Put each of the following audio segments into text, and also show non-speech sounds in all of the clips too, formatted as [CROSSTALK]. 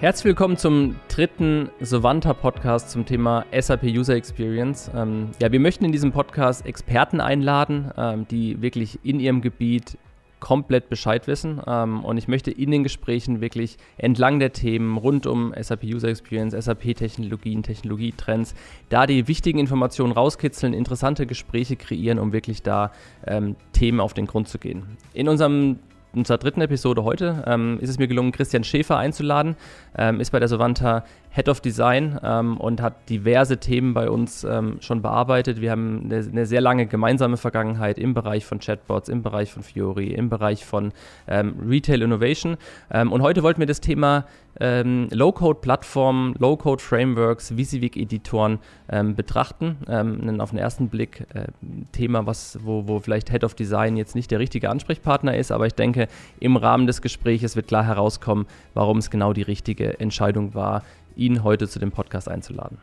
Herzlich willkommen zum dritten Sovanta Podcast zum Thema SAP User Experience. Ähm, ja, wir möchten in diesem Podcast Experten einladen, ähm, die wirklich in ihrem Gebiet komplett Bescheid wissen. Ähm, und ich möchte in den Gesprächen wirklich entlang der Themen rund um SAP User Experience, SAP-Technologien, Technologietrends, da die wichtigen Informationen rauskitzeln, interessante Gespräche kreieren, um wirklich da ähm, Themen auf den Grund zu gehen. In unserem unserer dritten Episode heute ähm, ist es mir gelungen, Christian Schäfer einzuladen. Ähm, ist bei der Sovanta Head of Design ähm, und hat diverse Themen bei uns ähm, schon bearbeitet. Wir haben eine, eine, sehr lange gemeinsame Vergangenheit im Bereich von Chatbots, im Bereich von Fiori, im Bereich von ähm, Retail Innovation. Ähm, und heute wollten wir das Thema ähm, Low-Code-Plattformen, Low-Code-Frameworks, Visivik-Editoren ähm, betrachten. Ähm, auf den ersten Blick äh, Thema, was, wo, wo vielleicht Head of Design jetzt nicht der richtige Ansprechpartner ist, aber ich denke, im Rahmen des Gesprächs wird klar herauskommen, warum es genau die richtige Entscheidung war, ihn heute zu dem Podcast einzuladen.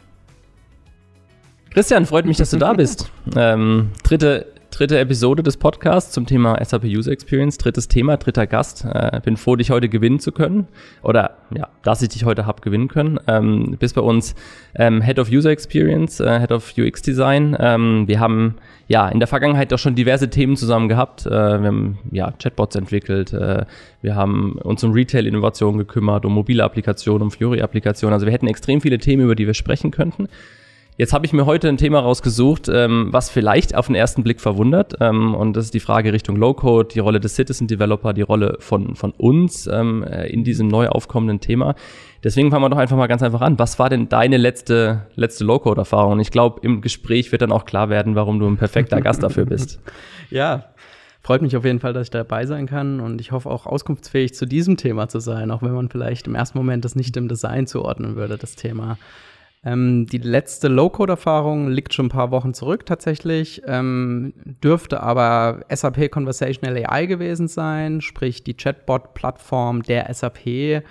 Christian, freut mich, dass du da bist. [LAUGHS] Ähm, dritte, dritte Episode des Podcasts zum Thema SAP User Experience. Drittes Thema, dritter Gast. Äh, bin froh, dich heute gewinnen zu können. Oder ja, dass ich dich heute habe gewinnen können. Ähm, bist bei uns ähm, Head of User Experience, äh, Head of UX Design. Ähm, wir haben ja in der Vergangenheit auch schon diverse Themen zusammen gehabt. Äh, wir haben ja Chatbots entwickelt. Äh, wir haben uns um Retail-Innovationen gekümmert, um mobile Applikationen, um Fiori-Applikationen. Also wir hätten extrem viele Themen, über die wir sprechen könnten. Jetzt habe ich mir heute ein Thema rausgesucht, ähm, was vielleicht auf den ersten Blick verwundert. Ähm, und das ist die Frage Richtung Low-Code, die Rolle des Citizen Developer, die Rolle von, von uns ähm, äh, in diesem neu aufkommenden Thema. Deswegen fangen wir doch einfach mal ganz einfach an. Was war denn deine letzte, letzte Low-Code-Erfahrung? Und ich glaube, im Gespräch wird dann auch klar werden, warum du ein perfekter Gast dafür bist. [LAUGHS] Ja, freut mich auf jeden Fall, dass ich dabei sein kann und ich hoffe auch auskunftsfähig zu diesem Thema zu sein, auch wenn man vielleicht im ersten Moment das nicht im Design zuordnen würde, das Thema. Ähm, die letzte Low-Code-Erfahrung liegt schon ein paar Wochen zurück tatsächlich, ähm, dürfte aber SAP Conversational AI gewesen sein, sprich die Chatbot-Plattform der SAP,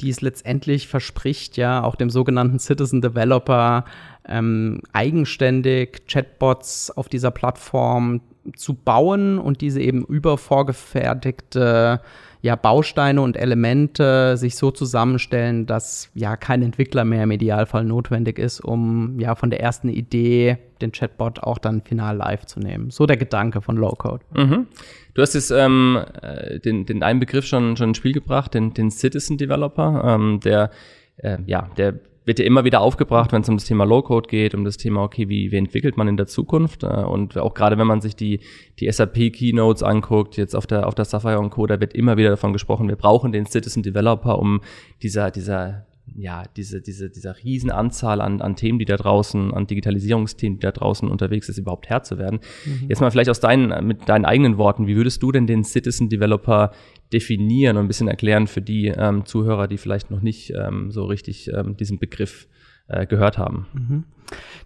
die es letztendlich verspricht, ja auch dem sogenannten Citizen Developer ähm, eigenständig Chatbots auf dieser Plattform zu bauen und diese eben über vorgefertigte ja, Bausteine und Elemente sich so zusammenstellen, dass ja kein Entwickler mehr im Idealfall notwendig ist, um ja von der ersten Idee den Chatbot auch dann final live zu nehmen. So der Gedanke von Low Code. Mhm. Du hast jetzt ähm, äh, den, den einen Begriff schon, schon ins Spiel gebracht, den, den Citizen Developer, ähm, der äh, ja, der wird ja immer wieder aufgebracht, wenn es um das Thema Low-Code geht, um das Thema, okay, wie, wie entwickelt man in der Zukunft? Äh, und auch gerade wenn man sich die, die SAP-Keynotes anguckt, jetzt auf der, auf der Sapphire und Co., da wird immer wieder davon gesprochen, wir brauchen den Citizen Developer, um dieser, dieser ja, diese, diese, dieser Riesenanzahl an, an Themen, die da draußen, an Digitalisierungsthemen, die da draußen unterwegs ist, überhaupt Herr zu werden. Mhm. Jetzt mal vielleicht aus deinen, mit deinen eigenen Worten, wie würdest du denn den Citizen Developer definieren und ein bisschen erklären für die ähm, Zuhörer, die vielleicht noch nicht ähm, so richtig ähm, diesen Begriff äh, gehört haben? Mhm.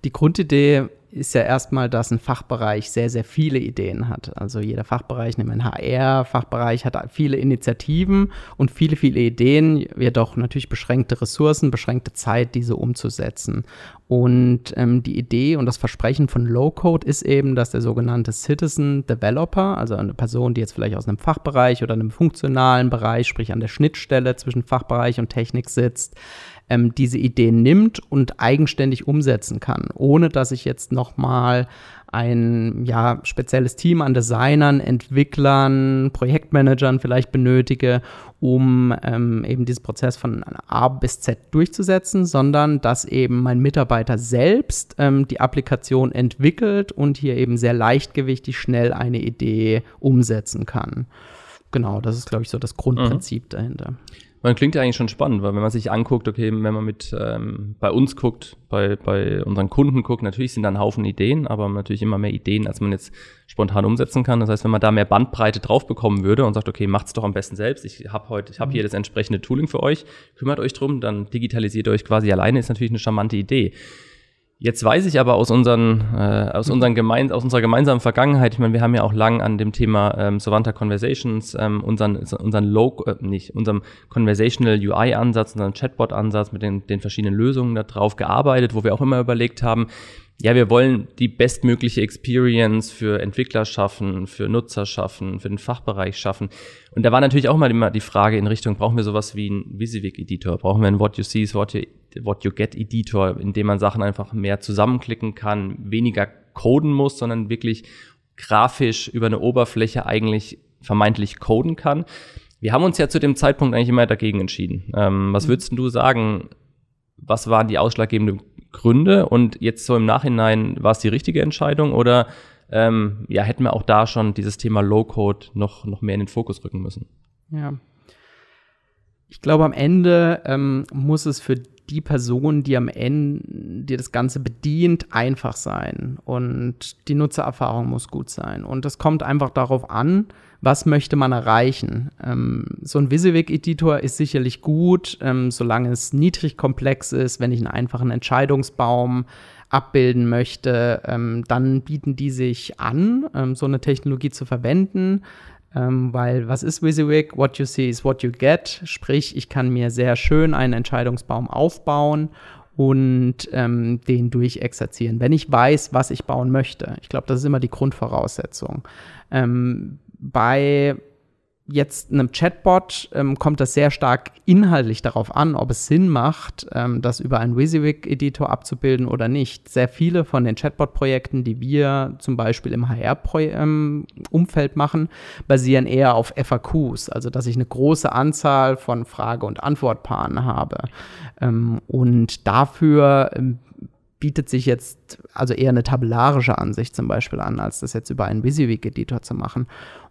Die Grundidee ist ja erstmal, dass ein Fachbereich sehr, sehr viele Ideen hat. Also jeder Fachbereich, nämlich ein HR-Fachbereich, hat viele Initiativen und viele, viele Ideen, jedoch natürlich beschränkte Ressourcen, beschränkte Zeit, diese umzusetzen. Und ähm, die Idee und das Versprechen von Low-Code ist eben, dass der sogenannte Citizen Developer, also eine Person, die jetzt vielleicht aus einem Fachbereich oder einem funktionalen Bereich, sprich an der Schnittstelle zwischen Fachbereich und Technik sitzt, ähm, diese Ideen nimmt und eigenständig umsetzen kann, ohne dass ich jetzt nochmal ein ja, spezielles Team an Designern, Entwicklern, Projektmanagern vielleicht benötige, um ähm, eben diesen Prozess von A bis Z durchzusetzen, sondern dass eben mein Mitarbeiter selbst ähm, die Applikation entwickelt und hier eben sehr leichtgewichtig schnell eine Idee umsetzen kann. Genau, das ist, glaube ich, so das Grundprinzip mhm. dahinter. Man klingt ja eigentlich schon spannend, weil wenn man sich anguckt, okay, wenn man mit ähm, bei uns guckt, bei, bei unseren Kunden guckt, natürlich sind da ein Haufen Ideen, aber natürlich immer mehr Ideen, als man jetzt spontan umsetzen kann. Das heißt, wenn man da mehr Bandbreite drauf bekommen würde und sagt, okay, macht's doch am besten selbst. Ich habe heute, ich habe hier das entsprechende Tooling für euch, kümmert euch drum, dann digitalisiert euch quasi alleine, ist natürlich eine charmante Idee. Jetzt weiß ich aber aus unseren, äh, aus unseren gemein, aus unserer gemeinsamen Vergangenheit, ich meine, wir haben ja auch lang an dem Thema ähm, Savanta Conversations, ähm, unseren, unseren Low, äh, nicht, unserem Conversational UI-Ansatz, unseren Chatbot-Ansatz mit den, den verschiedenen Lösungen da drauf gearbeitet, wo wir auch immer überlegt haben, ja, wir wollen die bestmögliche Experience für Entwickler schaffen, für Nutzer schaffen, für den Fachbereich schaffen. Und da war natürlich auch mal immer die Frage in Richtung, brauchen wir sowas wie einen WYSIWYG-Editor? Brauchen wir einen What You See is What You, What you Get-Editor, in dem man Sachen einfach mehr zusammenklicken kann, weniger coden muss, sondern wirklich grafisch über eine Oberfläche eigentlich vermeintlich coden kann. Wir haben uns ja zu dem Zeitpunkt eigentlich immer dagegen entschieden. Ähm, was würdest du sagen, was waren die ausschlaggebenden Gründe und jetzt so im Nachhinein war es die richtige Entscheidung oder ähm, ja, hätten wir auch da schon dieses Thema Low-Code noch, noch mehr in den Fokus rücken müssen? Ja. Ich glaube, am Ende ähm, muss es für die Person, die am Ende die das Ganze bedient, einfach sein. Und die Nutzererfahrung muss gut sein. Und es kommt einfach darauf an, was möchte man erreichen. Ähm, so ein WYSIWYG-Editor ist sicherlich gut, ähm, solange es niedrig komplex ist, wenn ich einen einfachen Entscheidungsbaum abbilden möchte, ähm, dann bieten die sich an, ähm, so eine Technologie zu verwenden. Ähm, weil was ist WYSIWYG? What you see is what you get. Sprich, ich kann mir sehr schön einen Entscheidungsbaum aufbauen und ähm, den durchexerzieren, wenn ich weiß, was ich bauen möchte. Ich glaube, das ist immer die Grundvoraussetzung. Ähm, bei jetzt einem Chatbot ähm, kommt das sehr stark inhaltlich darauf an, ob es Sinn macht, ähm, das über einen WYSIWYG-Editor abzubilden oder nicht. Sehr viele von den Chatbot-Projekten, die wir zum Beispiel im HR-Umfeld ähm, machen, basieren eher auf FAQs, also dass ich eine große Anzahl von Frage- und Antwortpaaren habe. Ähm, und dafür ähm, bietet sich jetzt also eher eine tabellarische Ansicht zum Beispiel an, als das jetzt über einen WYSIWYG-Editor zu machen.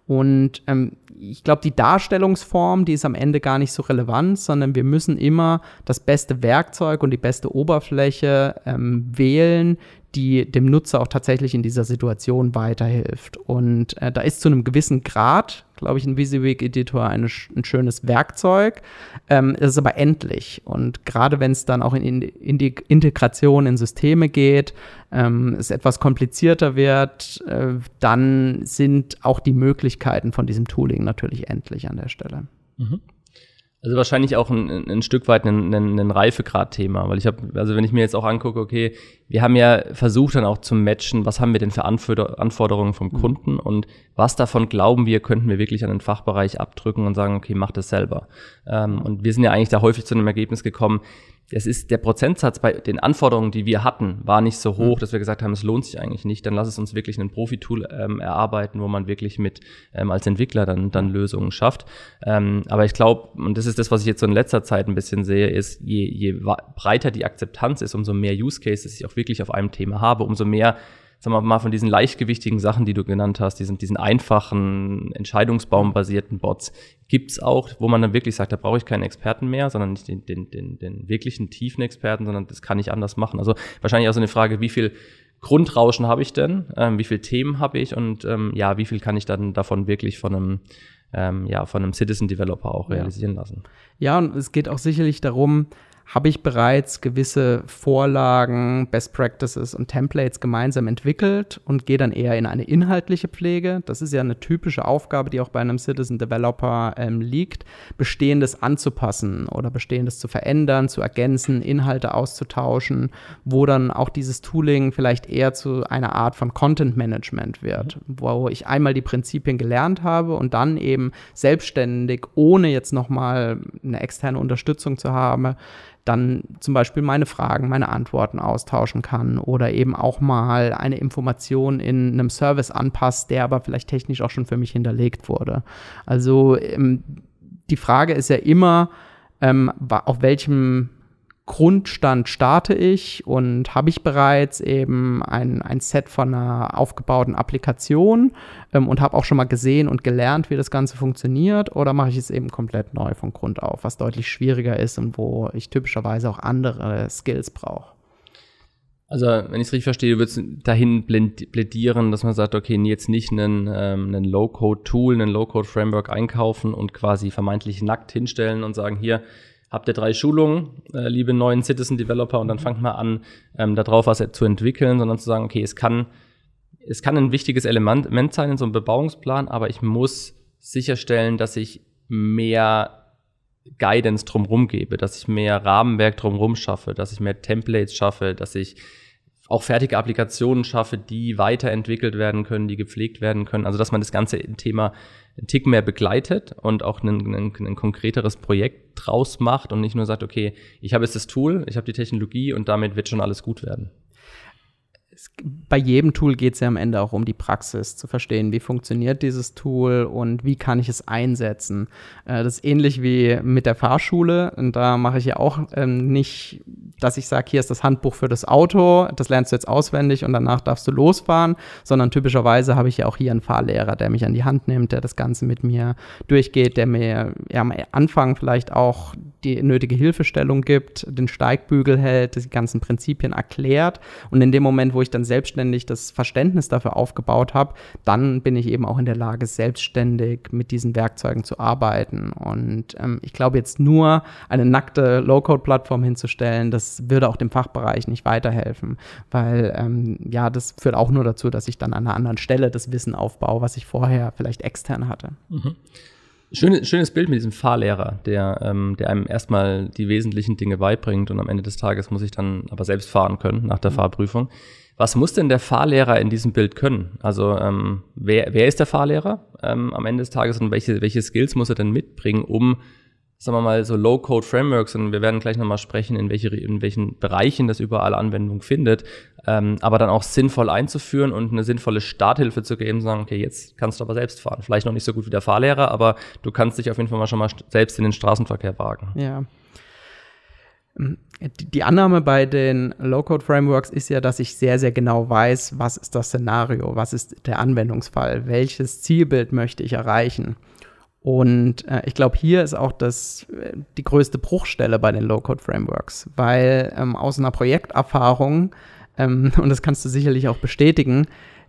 Und ähm, ich glaube, die Darstellungsform, die ist am Ende gar nicht so relevant, sondern wir müssen immer das beste Werkzeug und die beste Oberfläche ähm, wählen, die dem Nutzer auch tatsächlich in dieser Situation weiterhilft. Und äh, da ist zu einem gewissen Grad, glaube ich, ein WYSIWYG-Editor ein, ein, schönes Werkzeug. Ähm, es ist aber endlich. Und gerade wenn es dann auch in, in, die Integration in Systeme geht, ähm, es etwas komplizierter wird, äh, dann sind auch die Möglichkeiten von diesem Tooling natürlich endlich an der Stelle. Mhm. Also wahrscheinlich auch ein, ein Stück weit ein, ein, ein Reifegrad-Thema, weil ich habe, also wenn ich mir jetzt auch angucke, okay, wir haben ja versucht dann auch zu matchen, was haben wir denn für Anforderungen vom mhm. Kunden und was davon glauben wir, könnten wir wirklich an den Fachbereich abdrücken und sagen, okay, mach das selber. Ähm, und wir sind ja eigentlich da häufig zu einem Ergebnis gekommen, es ist der Prozentsatz bei den Anforderungen, die wir hatten, war nicht so hoch, mhm. dass wir gesagt haben, es lohnt sich eigentlich nicht. Dann lass es uns wirklich ein Profi-Tool ähm, erarbeiten, wo man wirklich mit ähm, als Entwickler dann, dann Lösungen schafft. Ähm, aber ich glaube, und das ist das, was ich jetzt so in letzter Zeit ein bisschen sehe, ist, je, je breiter die Akzeptanz ist, umso mehr Use Cases ich auch wirklich auf einem Thema habe, umso mehr sagen wir mal, von diesen leichtgewichtigen Sachen, die du genannt hast, diesen, diesen einfachen, entscheidungsbaumbasierten Bots, gibt's auch, wo man dann wirklich sagt, da brauche ich keinen Experten mehr, sondern nicht den, den, den, den wirklichen tiefen Experten, sondern das kann ich anders machen. Also wahrscheinlich auch so eine Frage, wie viel Grundrauschen habe ich denn, ähm, wie viele Themen habe ich und ähm, ja, wie viel kann ich dann davon wirklich von einem ähm, ja, von einem Citizen Developer auch realisieren lassen. Ja, und es geht auch sicherlich darum, habe ich bereits gewisse Vorlagen, Best Practices und Templates gemeinsam entwickelt und gehe dann eher in eine inhaltliche Pflege. Das ist ja eine typische Aufgabe, die auch bei einem Citizen Developer ähm, liegt, Bestehendes anzupassen oder Bestehendes zu verändern, zu ergänzen, Inhalte auszutauschen, wo dann auch dieses Tooling vielleicht eher zu einer Art von Content Management wird, wo ich einmal die Prinzipien gelernt habe und dann eben selbstständig, ohne jetzt nochmal eine externe Unterstützung zu haben, dann zum Beispiel meine Fragen, meine Antworten austauschen kann oder eben auch mal eine Information in einem Service anpasst, der aber vielleicht technisch auch schon für mich hinterlegt wurde. Also ähm, die Frage ist ja immer, ähm, auf welchem Grundstand starte ich und habe ich bereits eben ein, ein Set von einer aufgebauten Applikation ähm, und habe auch schon mal gesehen und gelernt, wie das Ganze funktioniert oder mache ich es eben komplett neu von Grund auf, was deutlich schwieriger ist und wo ich typischerweise auch andere Skills brauche. Also, wenn ich es richtig verstehe, du würdest dahin plädieren, dass man sagt, okay, jetzt nicht einen, ähm, einen Low-Code-Tool, einen Low-Code-Framework einkaufen und quasi vermeintlich nackt hinstellen und sagen, hier, habt ihr drei Schulungen, äh, liebe neuen Citizen Developer, und dann fangt mal an, ähm, darauf was zu entwickeln, sondern zu sagen, okay, es kann, es kann ein wichtiges Element sein in so einem Bebauungsplan, aber ich muss sicherstellen, dass ich mehr Guidance drumherum gebe, dass ich mehr Rahmenwerk drumherum schaffe, dass ich mehr Templates schaffe, dass ich auch fertige Applikationen schaffe, die weiterentwickelt werden können, die gepflegt werden können. Also dass man das ganze Thema einen Tick mehr begleitet und auch ein, konkreteres Projekt draus macht und nicht nur sagt, okay, ich habe jetzt das Tool, ich habe die Technologie und damit wird schon alles gut werden bei jedem Tool geht es ja am Ende auch um die Praxis, zu verstehen, wie funktioniert dieses Tool und wie kann ich es einsetzen. Äh, das ist ähnlich wie mit der Fahrschule. Und da mache ich ja auch ähm, nicht, dass ich sage, hier ist das Handbuch für das Auto, das lernst du jetzt auswendig und danach darfst du losfahren, sondern typischerweise habe ich ja auch hier einen Fahrlehrer, der mich an die Hand nimmt, der das Ganze mit mir durchgeht, der mir ja, am Anfang vielleicht auch die nötige Hilfestellung gibt, den Steigbügel hält, die ganzen Prinzipien erklärt. Und in dem Moment, wo ich dann selbstständig das Verständnis dafür aufgebaut habe, dann bin ich eben auch in der Lage, selbstständig mit diesen Werkzeugen zu arbeiten. Und ähm, ich glaube, jetzt nur eine nackte Low-Code-Plattform hinzustellen, das würde auch dem Fachbereich nicht weiterhelfen, weil ähm, ja, das führt auch nur dazu, dass ich dann an einer anderen Stelle das Wissen aufbaue, was ich vorher vielleicht extern hatte. Mhm. Schönes, schönes Bild mit diesem Fahrlehrer, der, ähm, der einem erstmal die wesentlichen Dinge beibringt und am Ende des Tages muss ich dann aber selbst fahren können nach der mhm. Fahrprüfung. Was muss denn der Fahrlehrer in diesem Bild können? Also ähm, wer, wer ist der Fahrlehrer ähm, am Ende des Tages und welche, welche Skills muss er denn mitbringen, um sagen wir mal, so Low-Code-Frameworks, und wir werden gleich nochmal sprechen, in, welche, in welchen Bereichen das überall Anwendung findet, ähm, aber dann auch sinnvoll einzuführen und eine sinnvolle Starthilfe zu geben, sagen, okay, jetzt kannst du aber selbst fahren. Vielleicht noch nicht so gut wie der Fahrlehrer, aber du kannst dich auf jeden Fall mal schon mal selbst in den Straßenverkehr wagen. Ja. Die Annahme bei den Low-Code-Frameworks ist ja, dass ich sehr, sehr genau weiß, was ist das Szenario, was ist der Anwendungsfall, welches Zielbild möchte ich erreichen. Und äh, ich glaube, hier ist auch das, die größte Bruchstelle bei den Low-Code-Frameworks, weil ähm, aus einer Projekterfahrung, ähm, [LAUGHS] und das kannst du sicherlich auch bestätigen,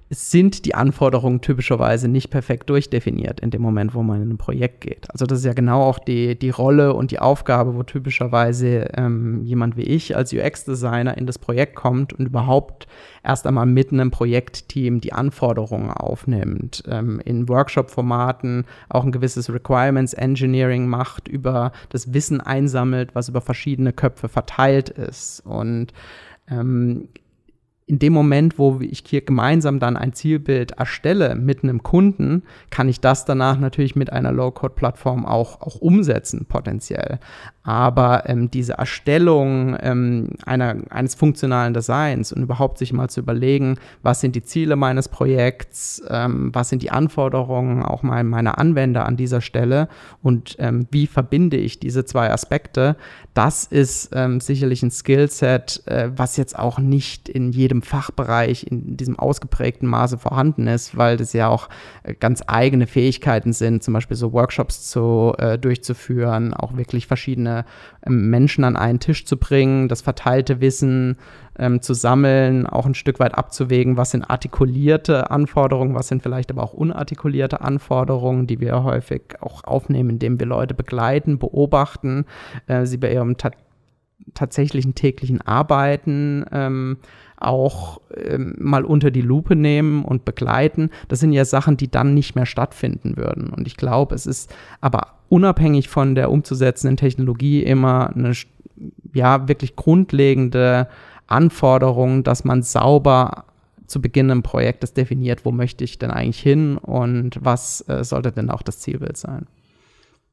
sind die Anforderungen typischerweise nicht perfekt durchdefiniert in dem Moment, wo man in ein Projekt geht. Also das ist ja genau auch die, die Rolle und die Aufgabe, wo typischerweise ähm, jemand wie ich als UX-Designer in das Projekt kommt und überhaupt erst einmal mit einem Projektteam die Anforderungen aufnimmt, ähm, in Workshop-Formaten auch ein gewisses Requirements Engineering macht, über das Wissen einsammelt, was über verschiedene Köpfe verteilt ist und ähm, in dem Moment, wo ich hier gemeinsam dann ein Zielbild erstelle mit einem Kunden, kann ich das danach natürlich mit einer Low-Code-Plattform auch, auch umsetzen, potenziell. Aber ähm, diese Erstellung ähm, einer, eines funktionalen Designs und überhaupt sich mal zu überlegen, was sind die Ziele meines Projekts, ähm, was sind die Anforderungen auch mein, meiner Anwender an dieser Stelle und ähm, wie verbinde ich diese zwei Aspekte, das ist ähm, sicherlich ein Skillset, äh, was jetzt auch nicht in jedem Fachbereich in diesem ausgeprägten Maße vorhanden ist, weil das ja auch äh, ganz eigene Fähigkeiten sind, zum Beispiel so Workshops zu, äh, durchzuführen, auch wirklich verschiedene ähm, Menschen an einen Tisch zu bringen, das verteilte Wissen ähm, zu sammeln, auch ein Stück weit abzuwägen, was sind artikulierte Anforderungen, was sind vielleicht aber auch unartikulierte Anforderungen, die wir häufig auch aufnehmen, indem wir Leute begleiten, beobachten, äh, sie bei ihrem ta tatsächlichen täglichen Arbeiten ähm, auch ähm, mal unter die Lupe nehmen und begleiten. Das sind ja Sachen, die dann nicht mehr stattfinden würden. Und ich glaube, es ist aber unabhängig von der umzusetzenden Technologie immer eine ja wirklich grundlegende Anforderung, dass man sauber zu Beginn im Projektes definiert, wo möchte ich denn eigentlich hin und was äh, sollte denn auch das Zielbild sein.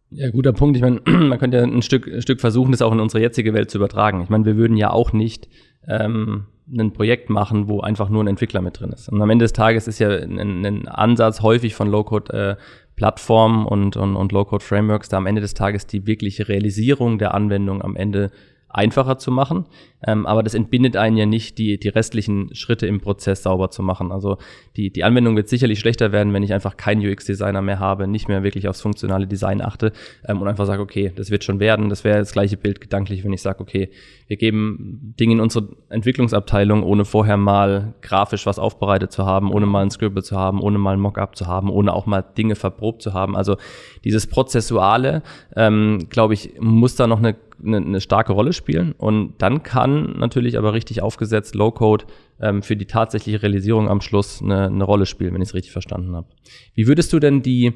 Ja, guter Punkt. Ich meine, [CLEARS THROAT] man könnte ja ein Stück, ein Stück versuchen, das auch in unsere jetzige Welt zu übertragen. Ich meine, wir würden ja auch nicht ähm, ein Projekt machen, wo einfach nur ein Entwickler mit drin ist. Und am Ende des Tages ist ja ein, ein Ansatz häufig von Low-Code-Plattformen äh, und, und, und Low-Code-Frameworks, da am Ende des Tages die wirkliche Realisierung der Anwendung am Ende einfacher zu machen. Ähm, aber das entbindet einen ja nicht, die, die restlichen Schritte im Prozess sauber zu machen. Also die, die Anwendung wird sicherlich schlechter werden, wenn ich einfach keinen UX-Designer mehr habe, nicht mehr wirklich aufs funktionale Design achte ähm, und einfach sage, okay, das wird schon werden. Das wäre das gleiche Bild gedanklich, wenn ich sage, okay, wir geben Dinge in unsere Entwicklungsabteilung, ohne vorher mal grafisch was aufbereitet zu haben, ohne mal ein Scribble zu haben, ohne mal ein Mockup zu haben, ohne auch mal Dinge verprobt zu haben. Also dieses Prozessuale, ähm, glaube ich, muss da noch eine eine, eine starke Rolle spielen. Und dann kann natürlich aber richtig aufgesetzt Low-Code ähm, für die tatsächliche Realisierung am Schluss eine, eine Rolle spielen, wenn ich es richtig verstanden habe. Wie würdest du denn die,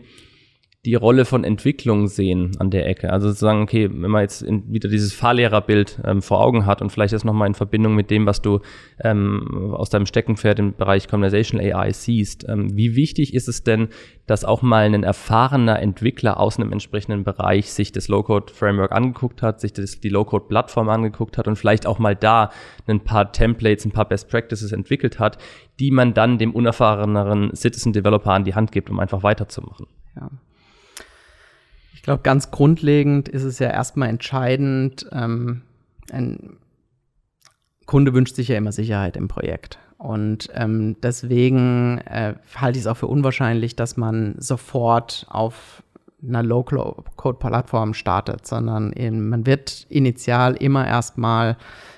die Rolle von Entwicklung sehen an der Ecke. Also sozusagen, okay, wenn man jetzt in, wieder dieses Fahrlehrerbild ähm, vor Augen hat und vielleicht das nochmal in Verbindung mit dem, was du ähm, aus deinem Steckenpferd im Bereich Conversational AI siehst, ähm, wie wichtig ist es denn, dass auch mal ein erfahrener Entwickler aus einem entsprechenden Bereich sich das Low-Code-Framework angeguckt hat, sich das, die Low-Code-Plattform angeguckt hat und vielleicht auch mal da ein paar Templates, ein paar Best Practices entwickelt hat, die man dann dem unerfahreneren Citizen-Developer an die Hand gibt, um einfach weiterzumachen. Ja glaube, ganz grundlegend ist es ja erstmal entscheidend, ähm, ein Kunde wünscht sich ja immer Sicherheit im Projekt. Und ähm, deswegen äh, halte ich es auch für unwahrscheinlich, dass man sofort auf einer Low-Code-Plattform startet, sondern in, man wird initial immer erstmal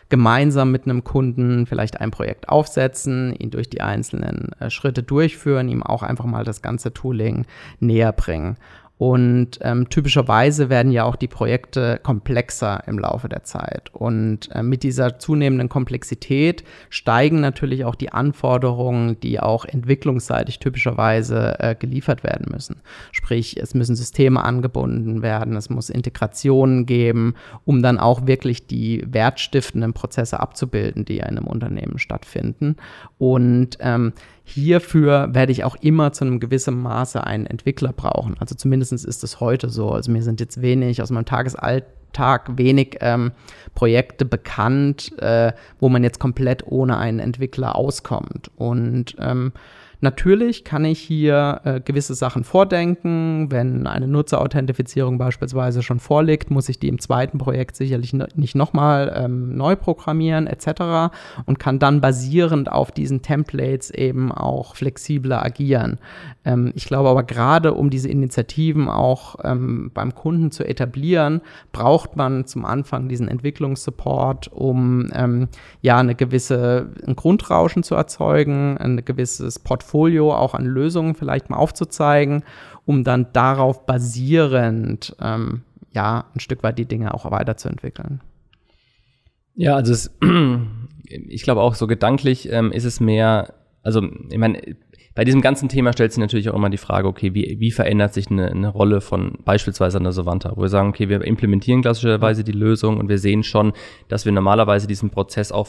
gemeinsam mit einem Kunden vielleicht ein Projekt aufsetzen, ihn durch die einzelnen äh, Schritte durchführen, ihm auch einfach mal das ganze Tooling näher bringen. Und ähm, typischerweise werden ja auch die Projekte komplexer im Laufe der Zeit. Und äh, mit dieser zunehmenden Komplexität steigen natürlich auch die Anforderungen, die auch entwicklungsseitig typischerweise äh, geliefert werden müssen. Sprich, es müssen Systeme angebunden werden, es muss Integrationen geben, um dann auch wirklich die wertstiftenden Prozesse abzubilden, die ja in einem Unternehmen stattfinden. Und ähm, hierfür werde ich auch immer zu einem gewissen Maße einen Entwickler brauchen. Also zumindest ist es heute so. Also mir sind jetzt wenig aus meinem Tagesalltag wenig ähm, Projekte bekannt, äh, wo man jetzt komplett ohne einen Entwickler auskommt. Und ähm, Natürlich kann ich hier äh, gewisse Sachen vordenken. Wenn eine Nutzerauthentifizierung beispielsweise schon vorliegt, muss ich die im zweiten Projekt sicherlich nicht nochmal ähm, neu programmieren etc. und kann dann basierend auf diesen Templates eben auch flexibler agieren. Ähm, ich glaube aber gerade, um diese Initiativen auch ähm, beim Kunden zu etablieren, braucht man zum Anfang diesen Entwicklungssupport, um ähm, ja eine gewisse ein Grundrauschen zu erzeugen, ein gewisses Portfolio Portfolio auch an Lösungen vielleicht mal aufzuzeigen, um dann darauf basierend ähm, ja ein Stück weit die Dinge auch weiterzuentwickeln. Ja, also es, [CLEARS THROAT] ich glaube auch so gedanklich ähm, ist es mehr, also ich meine, bei diesem ganzen Thema stellt sich natürlich auch immer die Frage, okay, wie, wie verändert sich eine, eine Rolle von beispielsweise einer Savanta, wo wir sagen, okay, wir implementieren klassischerweise die Lösung und wir sehen schon, dass wir normalerweise diesen Prozess auch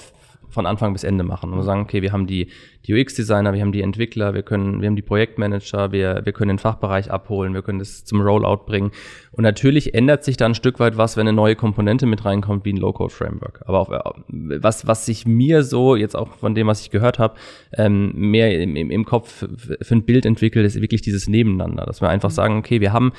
von Anfang bis Ende machen. Und sagen, okay, wir haben die, die UX-Designer, wir haben die Entwickler, wir können, wir haben die Projektmanager, wir, wir können den Fachbereich abholen, wir können das zum Rollout bringen. Und natürlich ändert sich da ein Stück weit was, wenn eine neue Komponente mit reinkommt, wie ein Low-Code-Framework. Aber auch, was, was sich mir so, jetzt auch von dem, was ich gehört habe, ähm, mehr im, im, im Kopf für ein Bild entwickelt, ist wirklich dieses Nebeneinander. Dass wir einfach sagen, okay, wir haben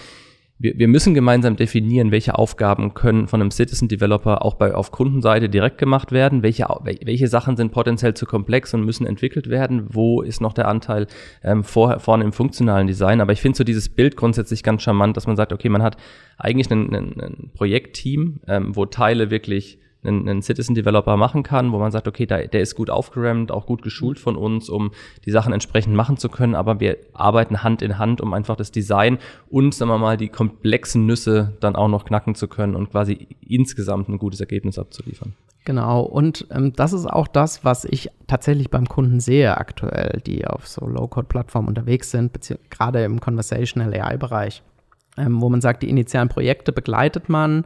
wir, wir müssen gemeinsam definieren, welche Aufgaben können von einem Citizen Developer auch bei, auf Kundenseite direkt gemacht werden, welche, welche Sachen sind potenziell zu komplex und müssen entwickelt werden, wo ist noch der Anteil ähm, vor, vorne im funktionalen Design. Aber ich finde so dieses Bild grundsätzlich ganz charmant, dass man sagt, okay, man hat eigentlich ein, ein, ein Projektteam, ähm, wo Teile wirklich einen, einen Citizen Developer machen kann, wo man sagt, okay, da, der ist gut aufgerammt, auch gut geschult von uns, um die Sachen entsprechend machen zu können, aber wir arbeiten Hand in Hand, um einfach das Design und, sagen wir mal, die komplexen Nüsse dann auch noch knacken zu können und quasi insgesamt ein gutes Ergebnis abzuliefern. Genau, und ähm, das ist auch das, was ich tatsächlich beim Kunden sehe aktuell, die auf so Low-Code-Plattformen unterwegs sind, gerade im Conversational AI-Bereich, ähm, wo man sagt, die initialen Projekte begleitet man,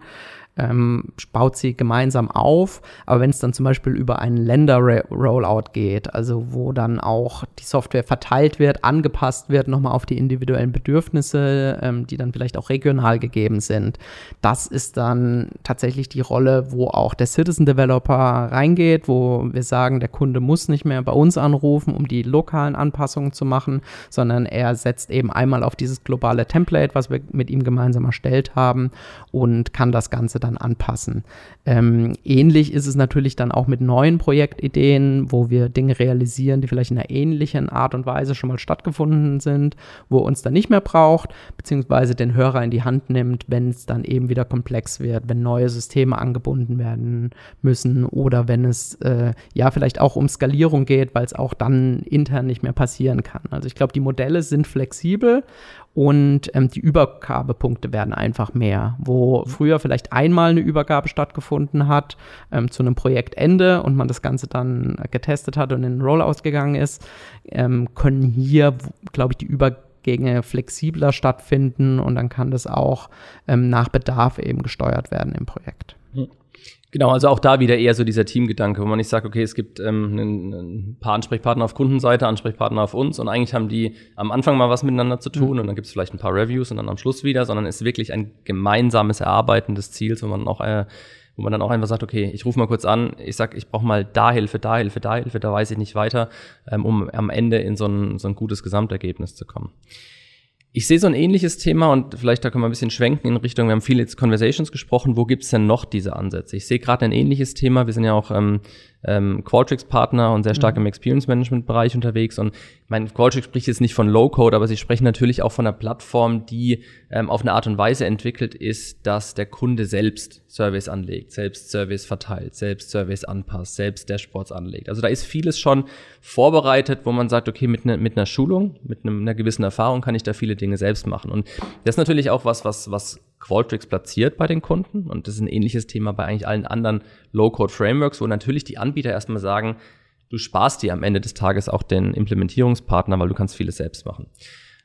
ähm, baut sie gemeinsam auf. Aber wenn es dann zum Beispiel über einen Länder-Rollout geht, also wo dann auch die Software verteilt wird, angepasst wird, nochmal auf die individuellen Bedürfnisse, ähm, die dann vielleicht auch regional gegeben sind, das ist dann tatsächlich die Rolle, wo auch der Citizen Developer reingeht, wo wir sagen, der Kunde muss nicht mehr bei uns anrufen, um die lokalen Anpassungen zu machen, sondern er setzt eben einmal auf dieses globale Template, was wir mit ihm gemeinsam erstellt haben und kann das Ganze dann anpassen. Ähm, ähnlich ist es natürlich dann auch mit neuen Projektideen, wo wir Dinge realisieren, die vielleicht in einer ähnlichen Art und Weise schon mal stattgefunden sind, wo uns dann nicht mehr braucht, beziehungsweise den Hörer in die Hand nimmt, wenn es dann eben wieder komplex wird, wenn neue Systeme angebunden werden müssen oder wenn es äh, ja vielleicht auch um Skalierung geht, weil es auch dann intern nicht mehr passieren kann. Also ich glaube, die Modelle sind flexibel und ähm, die Übergabepunkte werden einfach mehr, wo mhm. früher vielleicht einmal eine Übergabe stattgefunden hat ähm, zu einem Projektende und man das Ganze dann getestet hat und in den Rollout gegangen ist, ähm, können hier, glaube ich, die Übergabe Abgänge flexibler stattfinden und dann kann das auch ähm, nach Bedarf eben gesteuert werden im Projekt. Genau, also auch da wieder eher so dieser Teamgedanke, wo man nicht sagt, okay, es gibt ähm, ein, ein paar Ansprechpartner auf Kundenseite, Ansprechpartner auf uns und eigentlich haben die am Anfang mal was miteinander zu tun mhm. und dann gibt es vielleicht ein paar Reviews und dann am Schluss wieder, sondern es ist wirklich ein gemeinsames Erarbeiten des Ziels, wo man auch äh, wo man dann auch einfach sagt, okay, ich rufe mal kurz an, ich sag, ich brauche mal da Hilfe, da Hilfe, da Hilfe, da weiß ich nicht weiter, ähm, um am Ende in so ein, so ein gutes Gesamtergebnis zu kommen. Ich sehe so ein ähnliches Thema und vielleicht da können wir ein bisschen schwenken in Richtung, wir haben viel jetzt Conversations gesprochen, wo gibt's denn noch diese Ansätze? Ich sehe gerade ein ähnliches Thema, wir sind ja auch ähm, ähm, Qualtrics-Partner und sehr stark mhm. im Experience-Management-Bereich unterwegs. Und ich meine, Qualtrics spricht jetzt nicht von Low-Code, aber sie sprechen natürlich auch von einer Plattform, die ähm, auf eine Art und Weise entwickelt ist, dass der Kunde selbst Service anlegt, selbst Service verteilt, selbst Service anpasst, selbst Dashboards anlegt. Also da ist vieles schon vorbereitet, wo man sagt, okay, mit, ne, mit einer Schulung, mit einem, einer gewissen Erfahrung kann ich da viele Dinge selbst machen. Und das ist natürlich auch was, was, was Qualtrics platziert bei den Kunden. Und das ist ein ähnliches Thema bei eigentlich allen anderen Low-Code-Frameworks, wo natürlich die Anbieter erstmal sagen, du sparst dir am Ende des Tages auch den Implementierungspartner, weil du kannst vieles selbst machen.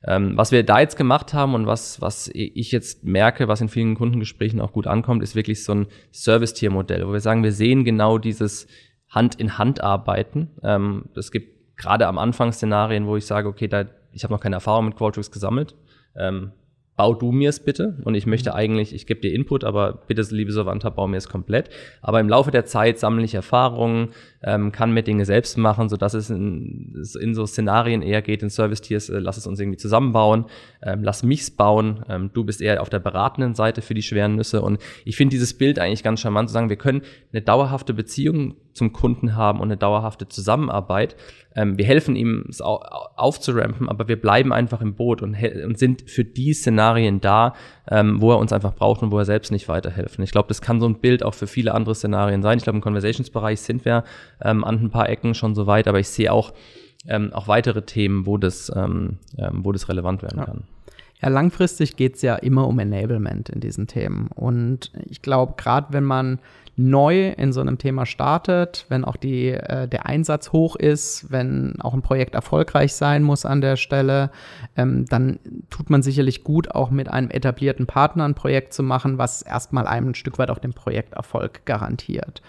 Ähm, was wir da jetzt gemacht haben und was, was ich jetzt merke, was in vielen Kundengesprächen auch gut ankommt, ist wirklich so ein Service-Tier-Modell, wo wir sagen, wir sehen genau dieses Hand-in-Hand-Arbeiten. Ähm, es gibt gerade am Anfang Szenarien, wo ich sage, okay, da, ich habe noch keine Erfahrung mit Qualtrics gesammelt. Ähm, bau du mir es bitte. Und ich möchte eigentlich, ich gebe dir Input, aber bitte, liebe Savanta, bau mir es komplett. Aber im Laufe der Zeit sammle ich Erfahrungen, ähm, kann mir Dinge selbst machen, sodass es in, in so Szenarien eher geht, in Service-Tiers, äh, lass es uns irgendwie zusammenbauen, ähm, lass mich's bauen. Ähm, du bist eher auf der beratenden Seite für die schweren Nüsse. Und ich finde dieses Bild eigentlich ganz charmant zu sagen, wir können eine dauerhafte Beziehung zum Kunden haben und eine dauerhafte Zusammenarbeit. Ähm, wir helfen ihm, es aufzurampen, aber wir bleiben einfach im Boot und, und sind für die Szenarien da, ähm, wo er uns einfach braucht und wo er selbst nicht weiterhelfen. Ich glaube, das kann so ein Bild auch für viele andere Szenarien sein. Ich glaube, im Conversations-Bereich sind wir ähm, an ein paar Ecken schon so weit, aber ich sehe auch, ähm, auch weitere Themen, wo das, ähm, ähm, wo das relevant werden ja. kann. Ja, langfristig geht es ja immer um Enablement in diesen Themen. Und ich glaube, gerade wenn man neu in so einem Thema startet, wenn auch die, äh, der Einsatz hoch ist, wenn auch ein Projekt erfolgreich sein muss an der Stelle, ähm, dann tut man sicherlich gut, auch mit einem etablierten Partner ein Projekt zu machen, was erstmal einem ein Stück weit auch den Projekterfolg garantiert.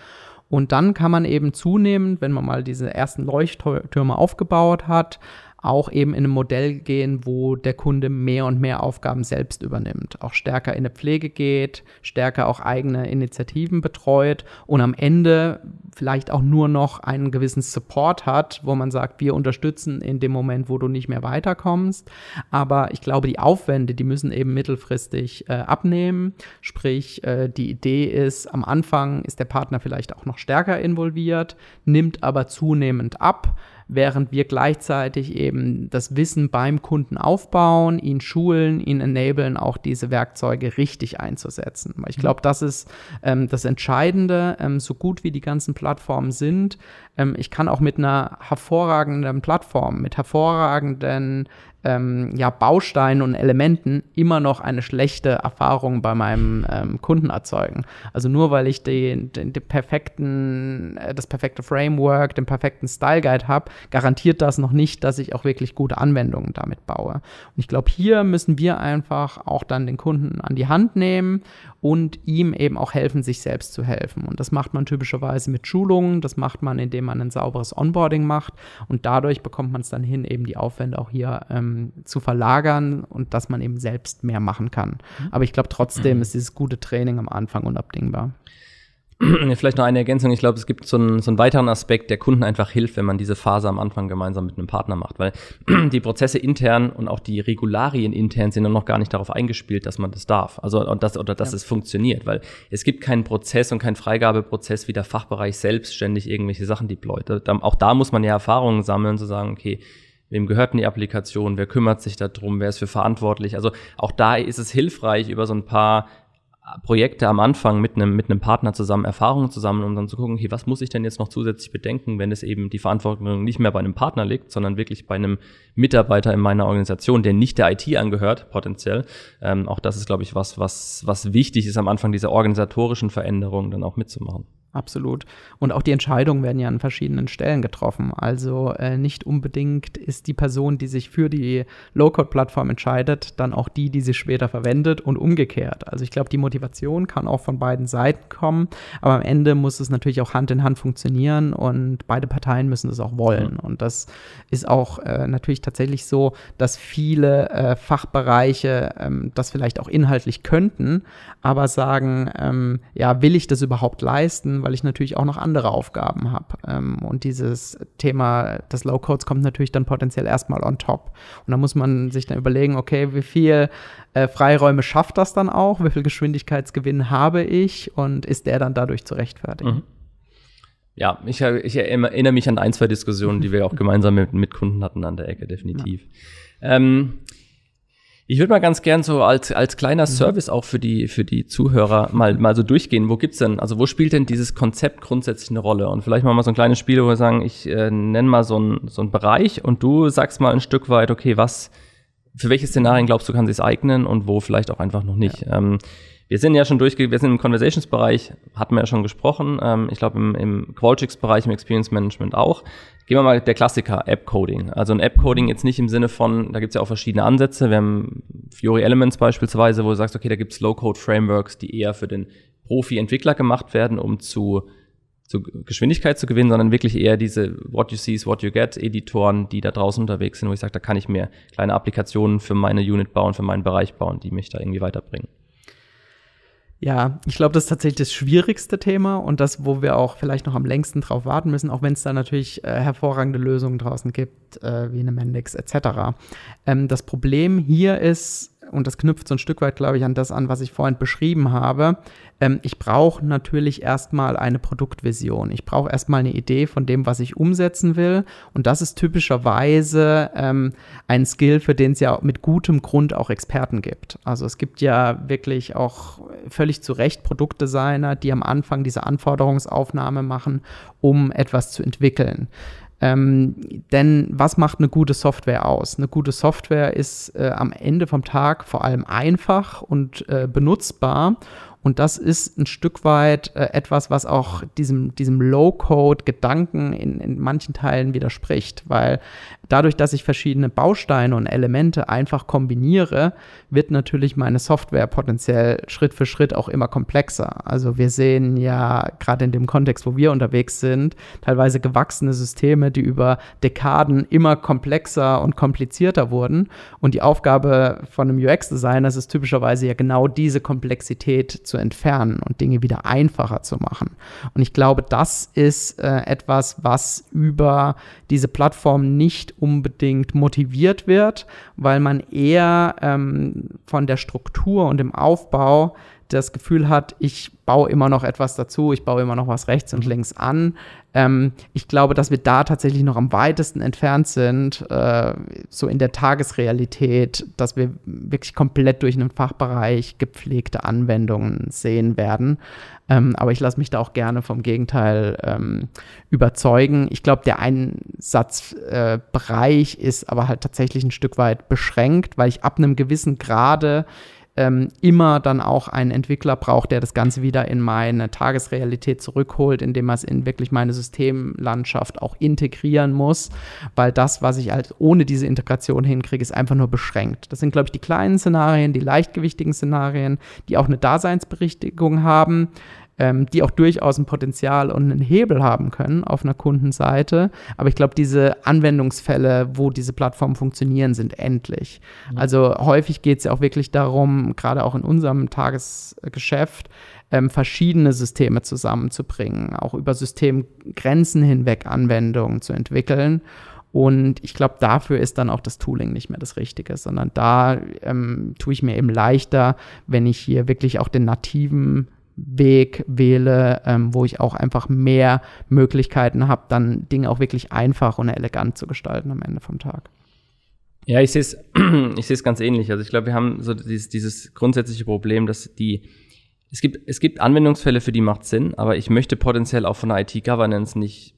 Und dann kann man eben zunehmend, wenn man mal diese ersten Leuchttürme aufgebaut hat, auch eben in ein Modell gehen, wo der Kunde mehr und mehr Aufgaben selbst übernimmt, auch stärker in der Pflege geht, stärker auch eigene Initiativen betreut und am Ende vielleicht auch nur noch einen gewissen Support hat, wo man sagt, wir unterstützen in dem Moment, wo du nicht mehr weiterkommst. Aber ich glaube, die Aufwände, die müssen eben mittelfristig äh, abnehmen. Sprich, äh, die Idee ist, am Anfang ist der Partner vielleicht auch noch stärker involviert, nimmt aber zunehmend ab während wir gleichzeitig eben das Wissen beim Kunden aufbauen, ihn schulen, ihn enablen, auch diese Werkzeuge richtig einzusetzen. Ich mhm. glaube, das ist ähm, das Entscheidende, ähm, so gut wie die ganzen Plattformen sind. Ähm, ich kann auch mit einer hervorragenden Plattform, mit hervorragenden ähm, ja, Bausteinen und Elementen immer noch eine schlechte Erfahrung bei meinem ähm, Kunden erzeugen. Also nur weil ich den, den, den perfekten, äh, das perfekte Framework, den perfekten Style Guide habe, garantiert das noch nicht, dass ich auch wirklich gute Anwendungen damit baue. Und ich glaube, hier müssen wir einfach auch dann den Kunden an die Hand nehmen und ihm eben auch helfen, sich selbst zu helfen. Und das macht man typischerweise mit Schulungen, das macht man, indem man ein sauberes Onboarding macht und dadurch bekommt man es dann hin, eben die Aufwände auch hier ähm, zu verlagern und dass man eben selbst mehr machen kann. Mhm. Aber ich glaube trotzdem ist dieses gute Training am Anfang unabdingbar. Vielleicht noch eine Ergänzung. Ich glaube, es gibt so einen, so einen weiteren Aspekt, der Kunden einfach hilft, wenn man diese Phase am Anfang gemeinsam mit einem Partner macht, weil [CLEARS THROAT] die Prozesse intern und auch die Regularien intern sind noch gar nicht darauf eingespielt, dass man das darf. Also und das oder dass ja. es funktioniert, weil es gibt keinen Prozess und keinen Freigabeprozess, wie der Fachbereich selbstständig irgendwelche Sachen deployt. Auch da muss man ja Erfahrungen sammeln, zu sagen, okay, wem gehört denn die Applikation, wer kümmert sich darum, wer ist für verantwortlich. Also auch da ist es hilfreich, über so ein paar Projekte am Anfang mit einem, mit einem Partner zusammen Erfahrungen zusammen, um dann zu gucken, hey, was muss ich denn jetzt noch zusätzlich bedenken, wenn es eben die Verantwortung nicht mehr bei einem Partner liegt, sondern wirklich bei einem Mitarbeiter in meiner Organisation, der nicht der IT angehört, potenziell. Ähm, auch das ist, glaube ich, was, was, was wichtig ist am Anfang, diese organisatorischen Veränderungen dann auch mitzumachen. Absolut. Und auch die Entscheidungen werden ja an verschiedenen Stellen getroffen. Also äh, nicht unbedingt ist die Person, die sich für die Low-Code-Plattform entscheidet, dann auch die, die sie später verwendet und umgekehrt. Also ich glaube, die Motivation kann auch von beiden Seiten kommen, aber am Ende muss es natürlich auch Hand in Hand funktionieren und beide Parteien müssen es auch wollen. Und das ist auch äh, natürlich tatsächlich so, dass viele äh, Fachbereiche ähm, das vielleicht auch inhaltlich könnten, aber sagen, ähm, ja, will ich das überhaupt leisten? Weil ich natürlich auch noch andere Aufgaben habe. Ähm, und dieses Thema des Low-Codes kommt natürlich dann potenziell erstmal on top. Und da muss man sich dann überlegen, okay, wie viel äh, Freiräume schafft das dann auch? Wie viel Geschwindigkeitsgewinn habe ich? Und ist der dann dadurch zu rechtfertigen? Mhm. Ja, ich, ich, erinnere mich an ein, zwei Diskussionen, die wir auch [LAUGHS] gemeinsam mit, mit Kunden hatten an der Ecke, definitiv. Ja. Ähm, ich würde mal ganz gern so als, als kleiner mhm. Service auch für die, für die Zuhörer mal, mal so durchgehen. Wo gibt's denn, also wo spielt denn dieses Konzept grundsätzlich eine Rolle? Und vielleicht machen wir mal so ein kleines Spiel, wo wir sagen, ich äh, nenne mal so einen so einen Bereich und du sagst mal ein Stück weit, okay, was, für welche Szenarien glaubst du, kann sich eignen und wo vielleicht auch einfach noch nicht. Ja. Ähm, wir sind ja schon durchge, wir sind im Conversations-Bereich, hatten wir ja schon gesprochen. Ähm, ich glaube im, im Qualtrics-Bereich, im Experience Management auch. Gehen wir mal der Klassiker, App-Coding. Also ein App-Coding jetzt nicht im Sinne von, da gibt es ja auch verschiedene Ansätze. Wir haben Fiori Elements beispielsweise, wo du sagst, okay, da gibt es Low-Code-Frameworks, die eher für den Profi-Entwickler gemacht werden, um zu, zu Geschwindigkeit zu gewinnen, sondern wirklich eher diese What you see is what you get Editoren, die da draußen unterwegs sind, wo ich sage, da kann ich mir kleine Applikationen für meine Unit bauen, für meinen Bereich bauen, die mich da irgendwie weiterbringen. Ja, ich glaube, das ist tatsächlich das schwierigste Thema und das, wo wir auch vielleicht noch am längsten drauf warten müssen, auch wenn es da natürlich äh, hervorragende Lösungen draußen gibt, äh, wie eine Mendix etc. Ähm, das Problem hier ist, und das knüpft so ein Stück weit, glaube ich, an das an, was ich vorhin beschrieben habe. Ähm, ich brauche natürlich erstmal eine Produktvision. Ich brauche erstmal eine Idee von dem, was ich umsetzen will. Und das ist typischerweise ähm, ein Skill, für den es ja mit gutem Grund auch Experten gibt. Also es gibt ja wirklich auch völlig zu Recht Produktdesigner, die am Anfang diese Anforderungsaufnahme machen, um etwas zu entwickeln. Ähm, denn was macht eine gute Software aus? Eine gute Software ist äh, am Ende vom Tag vor allem einfach und äh, benutzbar und das ist ein Stück weit äh, etwas, was auch diesem, diesem Low-Code-Gedanken in, in manchen Teilen widerspricht, weil dadurch, dass ich verschiedene Bausteine und Elemente einfach kombiniere, wird natürlich meine Software potenziell Schritt für Schritt auch immer komplexer. Also wir sehen ja gerade in dem Kontext, wo wir unterwegs sind, teilweise gewachsene Systeme, die über Dekaden immer komplexer und komplizierter wurden. Und die Aufgabe von einem UX-Designer ist es typischerweise ja genau diese Komplexität zu entfernen und Dinge wieder einfacher zu machen. Und ich glaube, das ist äh, etwas, was über diese Plattform nicht unbedingt motiviert wird, weil man eher ähm, von der Struktur und dem Aufbau das Gefühl hat, ich baue immer noch etwas dazu, ich baue immer noch was rechts und links an. Ähm, ich glaube, dass wir da tatsächlich noch am weitesten entfernt sind, äh, so in der Tagesrealität, dass wir wirklich komplett durch einen Fachbereich gepflegte Anwendungen sehen werden. Ähm, aber ich lasse mich da auch gerne vom Gegenteil ähm, überzeugen. Ich glaube, der Einsatzbereich äh, ist aber halt tatsächlich ein Stück weit beschränkt, weil ich ab einem gewissen Grade ähm, immer dann auch einen Entwickler braucht, der das Ganze wieder in meine Tagesrealität zurückholt, indem er es in wirklich meine Systemlandschaft auch integrieren muss, weil das, was ich halt ohne diese Integration hinkriege, ist einfach nur beschränkt. Das sind, glaube ich, die kleinen Szenarien, die leichtgewichtigen Szenarien, die auch eine Daseinsberichtigung haben ähm, die auch durchaus ein Potenzial und einen Hebel haben können auf einer Kundenseite. Aber ich glaube, diese Anwendungsfälle, wo diese Plattformen funktionieren, sind endlich. Mhm. Also häufig geht es ja auch wirklich darum, gerade auch in unserem Tagesgeschäft, ähm, verschiedene Systeme zusammenzubringen, auch über Systemgrenzen hinweg Anwendungen zu entwickeln. Und ich glaube, dafür ist dann auch das Tooling nicht mehr das Richtige, sondern da ähm, tue ich mir eben leichter, wenn ich hier wirklich auch den nativen Weg wähle, ähm, wo ich auch einfach mehr Möglichkeiten habe, dann Dinge auch wirklich einfach und elegant zu gestalten am Ende vom Tag. Ja, ich sehe es [CLEARS THROAT] ich ganz ähnlich. Also ich glaube, wir haben so dieses, dieses grundsätzliche Problem, dass die es gibt, es gibt Anwendungsfälle, für die macht Sinn, aber ich möchte potenziell auch von der IT-Governance nicht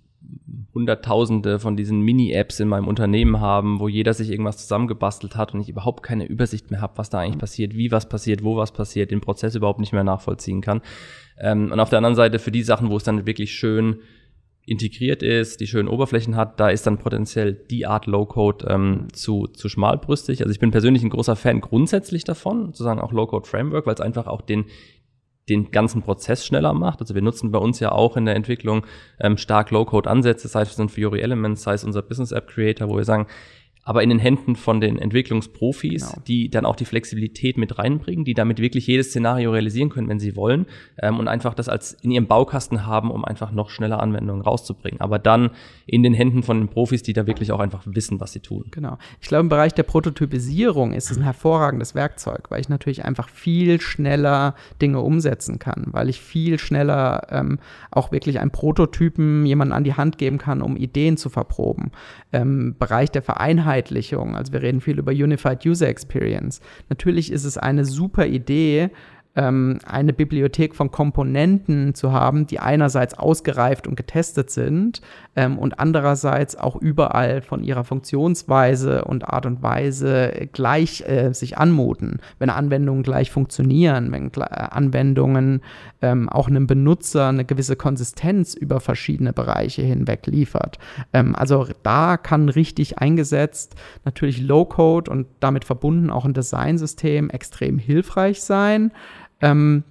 Hunderttausende von diesen Mini-Apps in meinem Unternehmen haben, wo jeder sich irgendwas zusammengebastelt hat und ich überhaupt keine Übersicht mehr habe, was da eigentlich passiert, wie was passiert, wo was passiert, den Prozess überhaupt nicht mehr nachvollziehen kann. Ähm, und auf der anderen Seite für die Sachen, wo es dann wirklich schön integriert ist, die schönen Oberflächen hat, da ist dann potenziell die Art Low-Code ähm, zu, zu schmalbrüstig. Also ich bin persönlich ein großer Fan grundsätzlich davon, sozusagen auch Low-Code-Framework, weil es einfach auch den den ganzen Prozess schneller macht. Also wir nutzen bei uns ja auch in der Entwicklung ähm, stark Low-Code-Ansätze, sei es sind Fiori Elements, sei es unser Business App Creator, wo wir sagen, aber in den Händen von den Entwicklungsprofis, genau. die dann auch die Flexibilität mit reinbringen, die damit wirklich jedes Szenario realisieren können, wenn sie wollen ähm, und einfach das als in ihrem Baukasten haben, um einfach noch schneller Anwendungen rauszubringen. Aber dann in den Händen von den Profis, die da wirklich auch einfach wissen, was sie tun. Genau. Ich glaube, im Bereich der Prototypisierung ist es ein hervorragendes Werkzeug, weil ich natürlich einfach viel schneller Dinge umsetzen kann, weil ich viel schneller ähm, auch wirklich einen Prototypen jemanden an die Hand geben kann, um Ideen zu verproben. Ähm, Bereich der Vereinheitlichung Vereinheitlichung. Also wir reden viel über Unified User Experience. Natürlich ist es eine super Idee, ähm, eine Bibliothek von Komponenten zu haben, die einerseits ausgereift und getestet sind ähm, und andererseits auch überall von ihrer Funktionsweise und Art und Weise gleich äh, sich anmuten. Wenn Anwendungen gleich funktionieren, wenn äh, Anwendungen ähm, auch einem Benutzer eine gewisse Konsistenz über verschiedene Bereiche hinweg liefert. Ähm, also da kann richtig eingesetzt natürlich Low-Code und damit verbunden auch ein Designsystem extrem hilfreich sein. Ähm,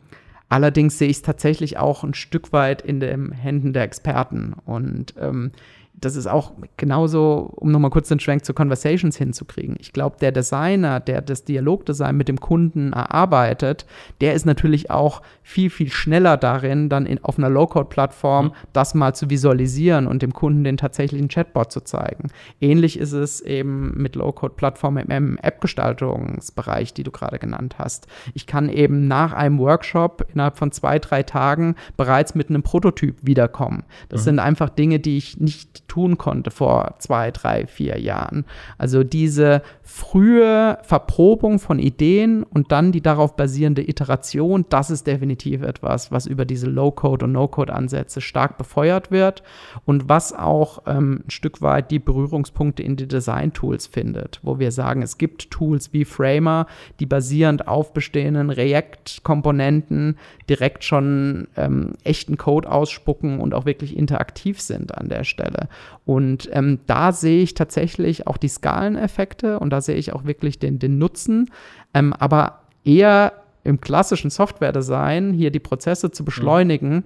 allerdings sehe ich es tatsächlich auch ein Stück weit in den Händen der Experten. Und ähm, das ist auch genauso, um nochmal kurz den Schwenk zu Conversations hinzukriegen. Ich glaube, der Designer, der das Dialogdesign mit dem Kunden erarbeitet, der ist natürlich auch viel, viel schneller darin, dann in, auf einer Low-Code-Plattform mhm. das mal zu visualisieren und dem Kunden den tatsächlichen Chatbot zu zeigen. Ähnlich ist es eben mit Low-Code-Plattformen im App-Gestaltungsbereich, die du gerade genannt hast. Ich kann eben nach einem Workshop innerhalb von zwei, drei Tagen bereits mit einem Prototyp wiederkommen. Das mhm. sind einfach Dinge, die ich nicht tun konnte vor zwei, drei, vier Jahren. Also diese frühe Verprobung von Ideen und dann die darauf basierende Iteration, das ist definitiv etwas, was über diese Low-Code- und No-Code-Ansätze stark befeuert wird und was auch ähm, ein Stück weit die Berührungspunkte in die Design-Tools findet, wo wir sagen, es gibt Tools wie Framer, die basierend auf bestehenden React-Komponenten direkt schon ähm, echten Code ausspucken und auch wirklich interaktiv sind an der Stelle. Und ähm, da sehe ich tatsächlich auch die Skaleneffekte und da sehe ich auch wirklich den, den Nutzen, ähm, aber eher im klassischen Software-Design hier die Prozesse zu beschleunigen mhm.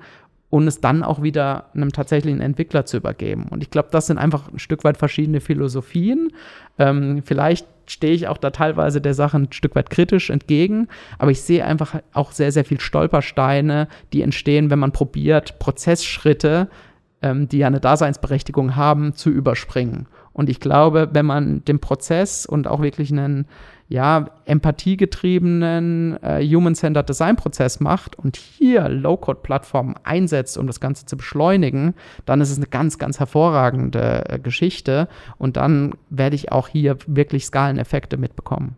und es dann auch wieder einem tatsächlichen Entwickler zu übergeben. Und ich glaube, das sind einfach ein Stück weit verschiedene Philosophien. Ähm, vielleicht stehe ich auch da teilweise der Sache ein Stück weit kritisch entgegen, aber ich sehe einfach auch sehr, sehr viel Stolpersteine, die entstehen, wenn man probiert, Prozessschritte ähm, die ja eine Daseinsberechtigung haben, zu überspringen. Und ich glaube, wenn man den Prozess und auch wirklich einen ja, empathiegetriebenen äh, Human-Centered Design-Prozess macht und hier Low-Code-Plattformen einsetzt, um das Ganze zu beschleunigen, dann ist es eine ganz, ganz hervorragende äh, Geschichte. Und dann werde ich auch hier wirklich Skaleneffekte mitbekommen.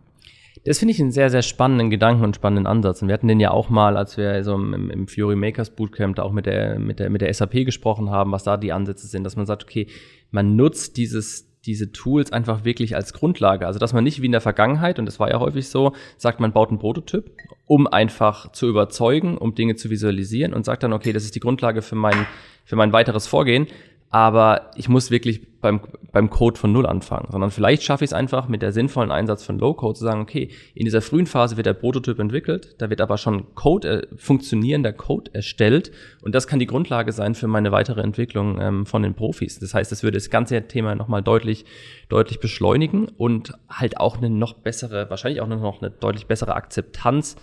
Das finde ich einen sehr, sehr spannenden Gedanken und spannenden Ansatz. Und wir hatten den ja auch mal, als wir so im, im Fury Makers Bootcamp da auch mit der, mit, der, mit der SAP gesprochen haben, was da die Ansätze sind, dass man sagt, okay, man nutzt dieses, diese Tools einfach wirklich als Grundlage. Also, dass man nicht wie in der Vergangenheit, und das war ja häufig so, sagt, man baut einen Prototyp, um einfach zu überzeugen, um Dinge zu visualisieren und sagt dann, okay, das ist die Grundlage für mein, für mein weiteres Vorgehen aber ich muss wirklich beim, beim Code von Null anfangen, sondern vielleicht schaffe ich es einfach mit der sinnvollen Einsatz von Low-Code zu sagen, okay, in dieser frühen Phase wird der Prototyp entwickelt, da wird aber schon Code, äh, funktionierender Code erstellt und das kann die Grundlage sein für meine weitere Entwicklung ähm, von den Profis. Das heißt, das würde das ganze Thema nochmal deutlich, deutlich beschleunigen und halt auch eine noch bessere, wahrscheinlich auch noch eine deutlich bessere Akzeptanz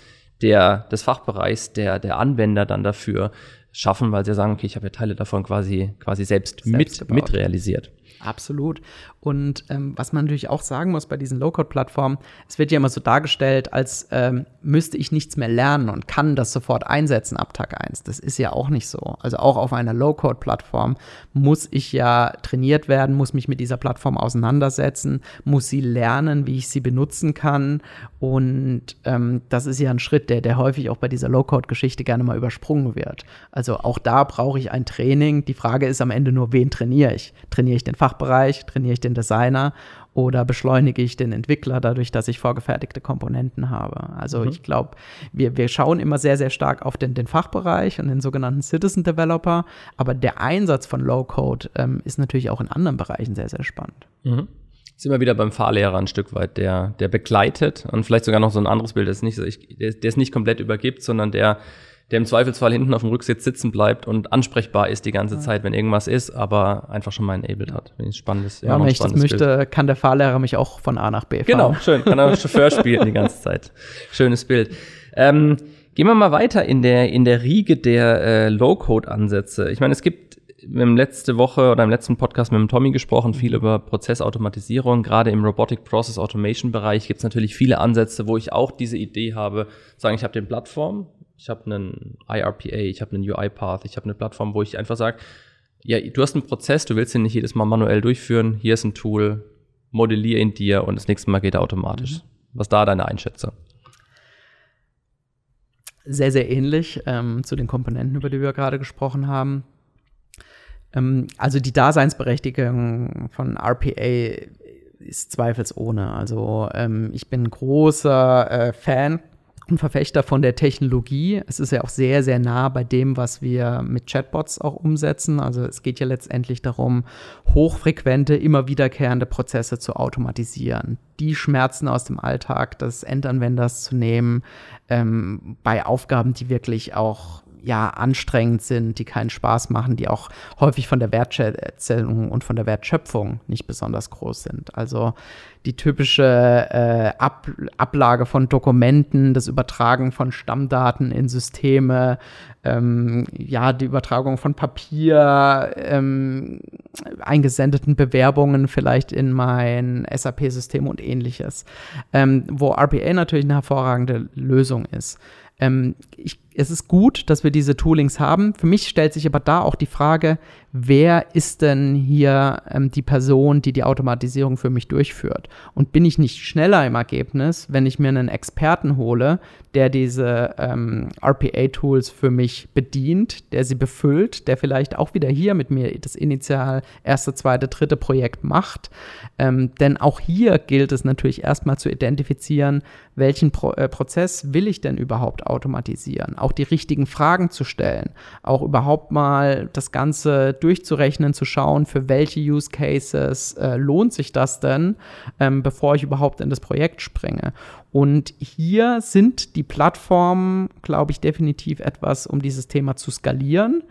der, des Fachbereichs, der, der Anwender dann dafür schaffen, weil sie sagen, okay, ich habe ja Teile davon quasi, quasi selbst, selbst mit, mit realisiert. Absolut. Und ähm, was man natürlich auch sagen muss bei diesen Low-Code-Plattformen, es wird ja immer so dargestellt, als ähm, müsste ich nichts mehr lernen und kann das sofort einsetzen ab Tag 1. Das ist ja auch nicht so. Also auch auf einer Low-Code-Plattform muss ich ja trainiert werden, muss mich mit dieser Plattform auseinandersetzen, muss sie lernen, wie ich sie benutzen kann. Und ähm, das ist ja ein Schritt, der, der häufig auch bei dieser Low-Code-Geschichte gerne mal übersprungen wird. Also auch da brauche ich ein Training. Die Frage ist am Ende nur, wen trainiere ich? Trainiere ich den Fachbereich? Trainiere ich den Designer? Oder beschleunige ich den Entwickler dadurch, dass ich vorgefertigte Komponenten habe? Also mhm. ich glaube, wir, wir schauen immer sehr, sehr stark auf den, den Fachbereich und den sogenannten Citizen Developer. Aber der Einsatz von Low-Code ähm, ist natürlich auch in anderen Bereichen sehr, sehr spannend. Mhm sind wir wieder beim Fahrlehrer ein Stück weit, der, der begleitet und vielleicht sogar noch so ein anderes Bild, das nicht, der, der es nicht komplett übergibt, sondern der, der im Zweifelsfall hinten auf dem Rücksitz sitzen bleibt und ansprechbar ist die ganze Zeit, wenn irgendwas ist, aber einfach schon mal enabled hat. Wenn ich spannendes, ja, wenn ich das möchte, Bild. kann der Fahrlehrer mich auch von A nach B fahren. Genau, schön, kann er [LAUGHS] Chauffeur spielen die ganze Zeit. Schönes Bild. Ähm, gehen wir mal weiter in der, in der Riege der äh, Low-Code-Ansätze. Ich meine, es gibt wir haben letzte Woche oder im letzten Podcast mit dem Tommy gesprochen, viel über Prozessautomatisierung. Gerade im Robotic Process Automation Bereich gibt es natürlich viele Ansätze, wo ich auch diese Idee habe, sagen, ich habe den Plattform, ich habe einen IRPA, ich habe einen UiPath, ich habe eine Plattform, wo ich einfach sage, ja, du hast einen Prozess, du willst ihn nicht jedes Mal manuell durchführen, hier ist ein Tool, modelliere ihn dir und das nächste Mal geht er automatisch. Mhm. Was da deine Einschätzung? Sehr, sehr ähnlich ähm, zu den Komponenten, über die wir gerade gesprochen haben. Ähm, also die Daseinsberechtigung von RPA ist zweifelsohne. Also ähm, ich bin großer äh, Fan und Verfechter von der Technologie. Es ist ja auch sehr, sehr nah bei dem, was wir mit Chatbots auch umsetzen. Also es geht ja letztendlich darum, hochfrequente, immer wiederkehrende Prozesse zu automatisieren, die Schmerzen aus dem Alltag des Endanwenders zu nehmen, ähm, bei Aufgaben, die wirklich auch ja anstrengend sind, die keinen Spaß machen, die auch häufig von der Wertschätzung und von der Wertschöpfung nicht besonders groß sind. Also die typische äh, Ab Ablage von Dokumenten, das Übertragen von Stammdaten in Systeme, ähm, ja, die Übertragung von Papier, ähm, eingesendeten Bewerbungen vielleicht in mein SAP-System und ähnliches, ähm, wo RPA natürlich eine hervorragende Lösung ist. Ähm, ich, es ist gut, dass wir diese Toolings haben. Für mich stellt sich aber da auch die Frage, wer ist denn hier ähm, die Person, die die Automatisierung für mich durchführt? Und bin ich nicht schneller im Ergebnis, wenn ich mir einen Experten hole, der diese ähm, RPA-Tools für mich bedient, der sie befüllt, der vielleicht auch wieder hier mit mir das initial erste, zweite, dritte Projekt macht? Ähm, denn auch hier gilt es natürlich erstmal zu identifizieren, welchen Pro äh, Prozess will ich denn überhaupt automatisieren? Auch die richtigen Fragen zu stellen, auch überhaupt mal das Ganze durchzurechnen, zu schauen, für welche Use Cases äh, lohnt sich das denn, ähm, bevor ich überhaupt in das Projekt springe. Und hier sind die Plattformen, glaube ich, definitiv etwas, um dieses Thema zu skalieren.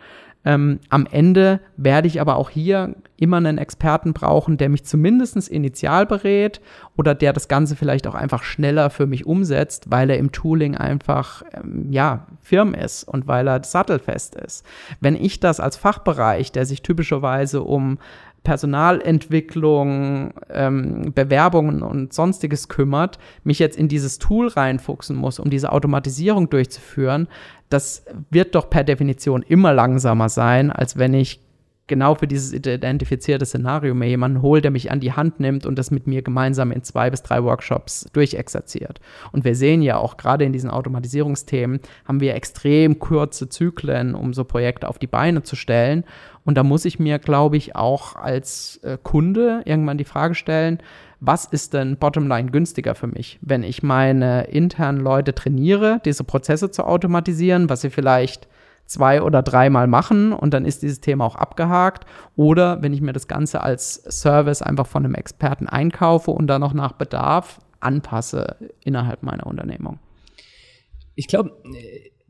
Ähm, am Ende werde ich aber auch hier immer einen Experten brauchen, der mich zumindest initial berät oder der das Ganze vielleicht auch einfach schneller für mich umsetzt, weil er im Tooling einfach, ähm, ja, firm ist und weil er sattelfest ist. Wenn ich das als Fachbereich, der sich typischerweise um Personalentwicklung, ähm, Bewerbungen und sonstiges kümmert, mich jetzt in dieses Tool reinfuchsen muss, um diese Automatisierung durchzuführen, das wird doch per Definition immer langsamer sein, als wenn ich genau für dieses identifizierte Szenario mir jemanden hole, der mich an die Hand nimmt und das mit mir gemeinsam in zwei bis drei Workshops durchexerziert. Und wir sehen ja auch gerade in diesen Automatisierungsthemen haben wir extrem kurze Zyklen, um so Projekte auf die Beine zu stellen. Und da muss ich mir, glaube ich, auch als äh, Kunde irgendwann die Frage stellen, was ist denn Bottomline günstiger für mich, wenn ich meine internen Leute trainiere, diese Prozesse zu automatisieren, was sie vielleicht zwei oder dreimal machen und dann ist dieses Thema auch abgehakt. Oder wenn ich mir das Ganze als Service einfach von einem Experten einkaufe und dann noch nach Bedarf anpasse innerhalb meiner Unternehmung. Ich glaube,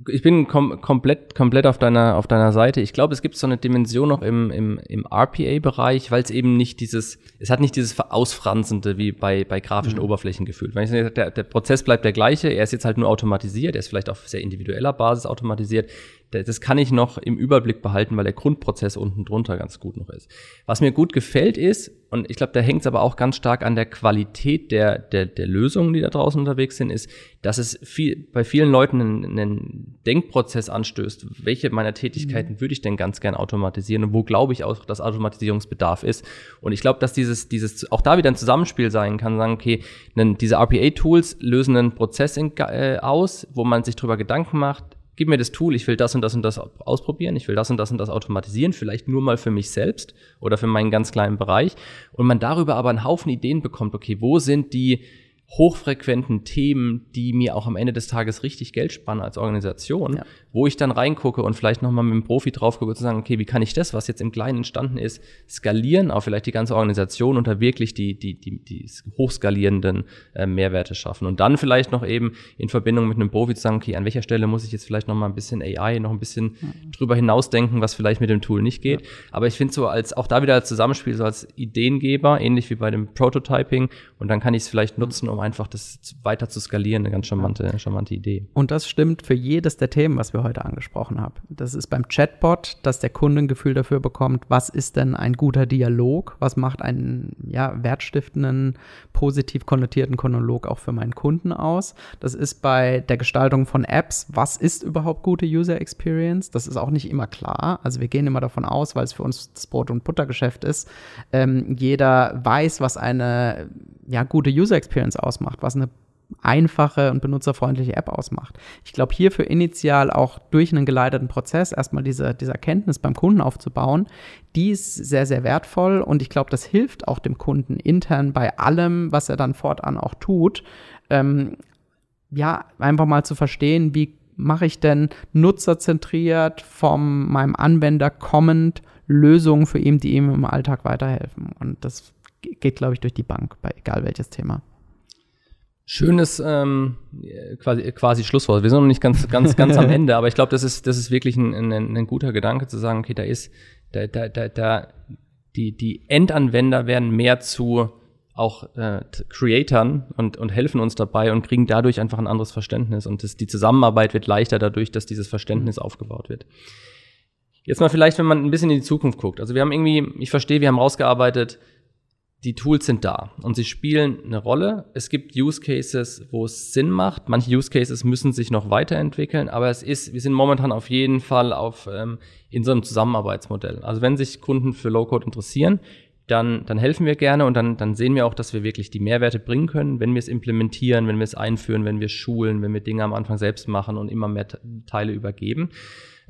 ich bin kom komplett, komplett auf deiner, auf deiner Seite. Ich glaube, es gibt so eine Dimension noch im, im, im RPA-Bereich, weil es eben nicht dieses, es hat nicht dieses Ausfranzende wie bei, bei grafischen mhm. Oberflächen gefühlt. Weil ich sage, der, der Prozess bleibt der gleiche, er ist jetzt halt nur automatisiert, er ist vielleicht auf sehr individueller Basis automatisiert das kann ich noch im Überblick behalten, weil der Grundprozess unten drunter ganz gut noch ist. Was mir gut gefällt ist, und ich glaube, da hängt es aber auch ganz stark an der Qualität der, der, der Lösungen, die da draußen unterwegs sind, ist, dass es viel, bei vielen Leuten einen, einen Denkprozess anstößt. Welche meiner Tätigkeiten mhm. würde ich denn ganz gern automatisieren und wo glaube ich auch, dass Automatisierungsbedarf ist? Und ich glaube, dass dieses, dieses auch da wieder ein Zusammenspiel sein kann, sagen, okay, diese RPA-Tools lösen einen Prozess in, äh, aus, wo man sich darüber Gedanken macht, gib mir das Tool, ich will das und das und das ausprobieren, ich will das und das und das automatisieren, vielleicht nur mal für mich selbst oder für meinen ganz kleinen Bereich. Und man darüber aber einen Haufen Ideen bekommt, okay, wo sind die hochfrequenten Themen, die mir auch am Ende des Tages richtig Geld sparen als Organisation, ja. wo ich dann reingucke und vielleicht nochmal mit dem Profi drauf gucke, zu sagen, okay, wie kann ich das, was jetzt im Kleinen entstanden ist, skalieren, auch vielleicht die ganze Organisation und da wirklich die, die, die, die hochskalierenden äh, Mehrwerte schaffen. Und dann vielleicht noch eben in Verbindung mit einem Profi zu sagen, okay, an welcher Stelle muss ich jetzt vielleicht nochmal ein bisschen AI, noch ein bisschen mhm. drüber hinausdenken, was vielleicht mit dem Tool nicht geht. Ja. Aber ich finde so als, auch da wieder als Zusammenspiel, so als Ideengeber, ähnlich wie bei dem Prototyping, und dann kann ich es vielleicht nutzen, um einfach das weiter zu skalieren. Eine ganz charmante, charmante Idee. Und das stimmt für jedes der Themen, was wir heute angesprochen haben. Das ist beim Chatbot, dass der Kunde ein Gefühl dafür bekommt, was ist denn ein guter Dialog, was macht einen ja, wertstiftenden, positiv konnotierten Monolog auch für meinen Kunden aus. Das ist bei der Gestaltung von Apps, was ist überhaupt gute User Experience? Das ist auch nicht immer klar. Also wir gehen immer davon aus, weil es für uns das Brot- und Buttergeschäft ist, ähm, jeder weiß, was eine ja, gute User Experience ausmacht, was eine einfache und benutzerfreundliche App ausmacht. Ich glaube, hierfür initial auch durch einen geleiteten Prozess erstmal diese, diese Erkenntnis beim Kunden aufzubauen, die ist sehr, sehr wertvoll und ich glaube, das hilft auch dem Kunden intern bei allem, was er dann fortan auch tut, ähm, ja, einfach mal zu verstehen, wie mache ich denn nutzerzentriert von meinem Anwender kommend Lösungen für ihn, die ihm im Alltag weiterhelfen. Und das geht, glaube ich, durch die Bank, bei egal welches Thema. Schönes ähm, quasi, quasi Schlusswort. Wir sind noch nicht ganz, ganz, ganz am [LAUGHS] Ende, aber ich glaube, das ist, das ist wirklich ein, ein, ein, guter Gedanke zu sagen, okay, da ist, da, da, da, da die, die Endanwender werden mehr zu auch äh, Creatoren und, und helfen uns dabei und kriegen dadurch einfach ein anderes Verständnis. Und das, die Zusammenarbeit wird leichter dadurch, dass dieses Verständnis aufgebaut wird. Jetzt mal vielleicht, wenn man ein bisschen in die Zukunft guckt. Also wir haben irgendwie, ich verstehe, wir haben rausgearbeitet, die Tools sind da und sie spielen eine Rolle. Es gibt Use Cases, wo es Sinn macht. Manche Use Cases müssen sich noch weiterentwickeln, aber es ist, wir sind momentan auf jeden Fall auf ähm, in so einem Zusammenarbeitsmodell. Also wenn sich Kunden für Low-Code interessieren, dann, dann helfen wir gerne und dann, dann sehen wir auch, dass wir wirklich die Mehrwerte bringen können, wenn wir es implementieren, wenn wir es einführen, wenn wir schulen, wenn wir Dinge am Anfang selbst machen und immer mehr Teile übergeben.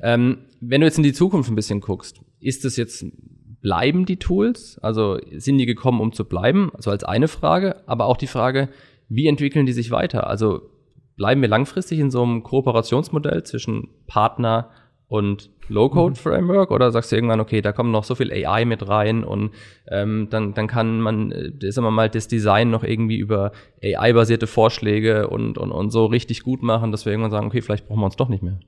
Ähm, wenn du jetzt in die Zukunft ein bisschen guckst, ist es jetzt bleiben die Tools? Also sind die gekommen, um zu bleiben? Also als eine Frage, aber auch die Frage, wie entwickeln die sich weiter? Also bleiben wir langfristig in so einem Kooperationsmodell zwischen Partner und Low-Code-Framework oder sagst du irgendwann, okay, da kommt noch so viel AI mit rein und ähm, dann, dann kann man, äh, sagen wir mal, das Design noch irgendwie über AI-basierte Vorschläge und, und, und so richtig gut machen, dass wir irgendwann sagen, okay, vielleicht brauchen wir uns doch nicht mehr.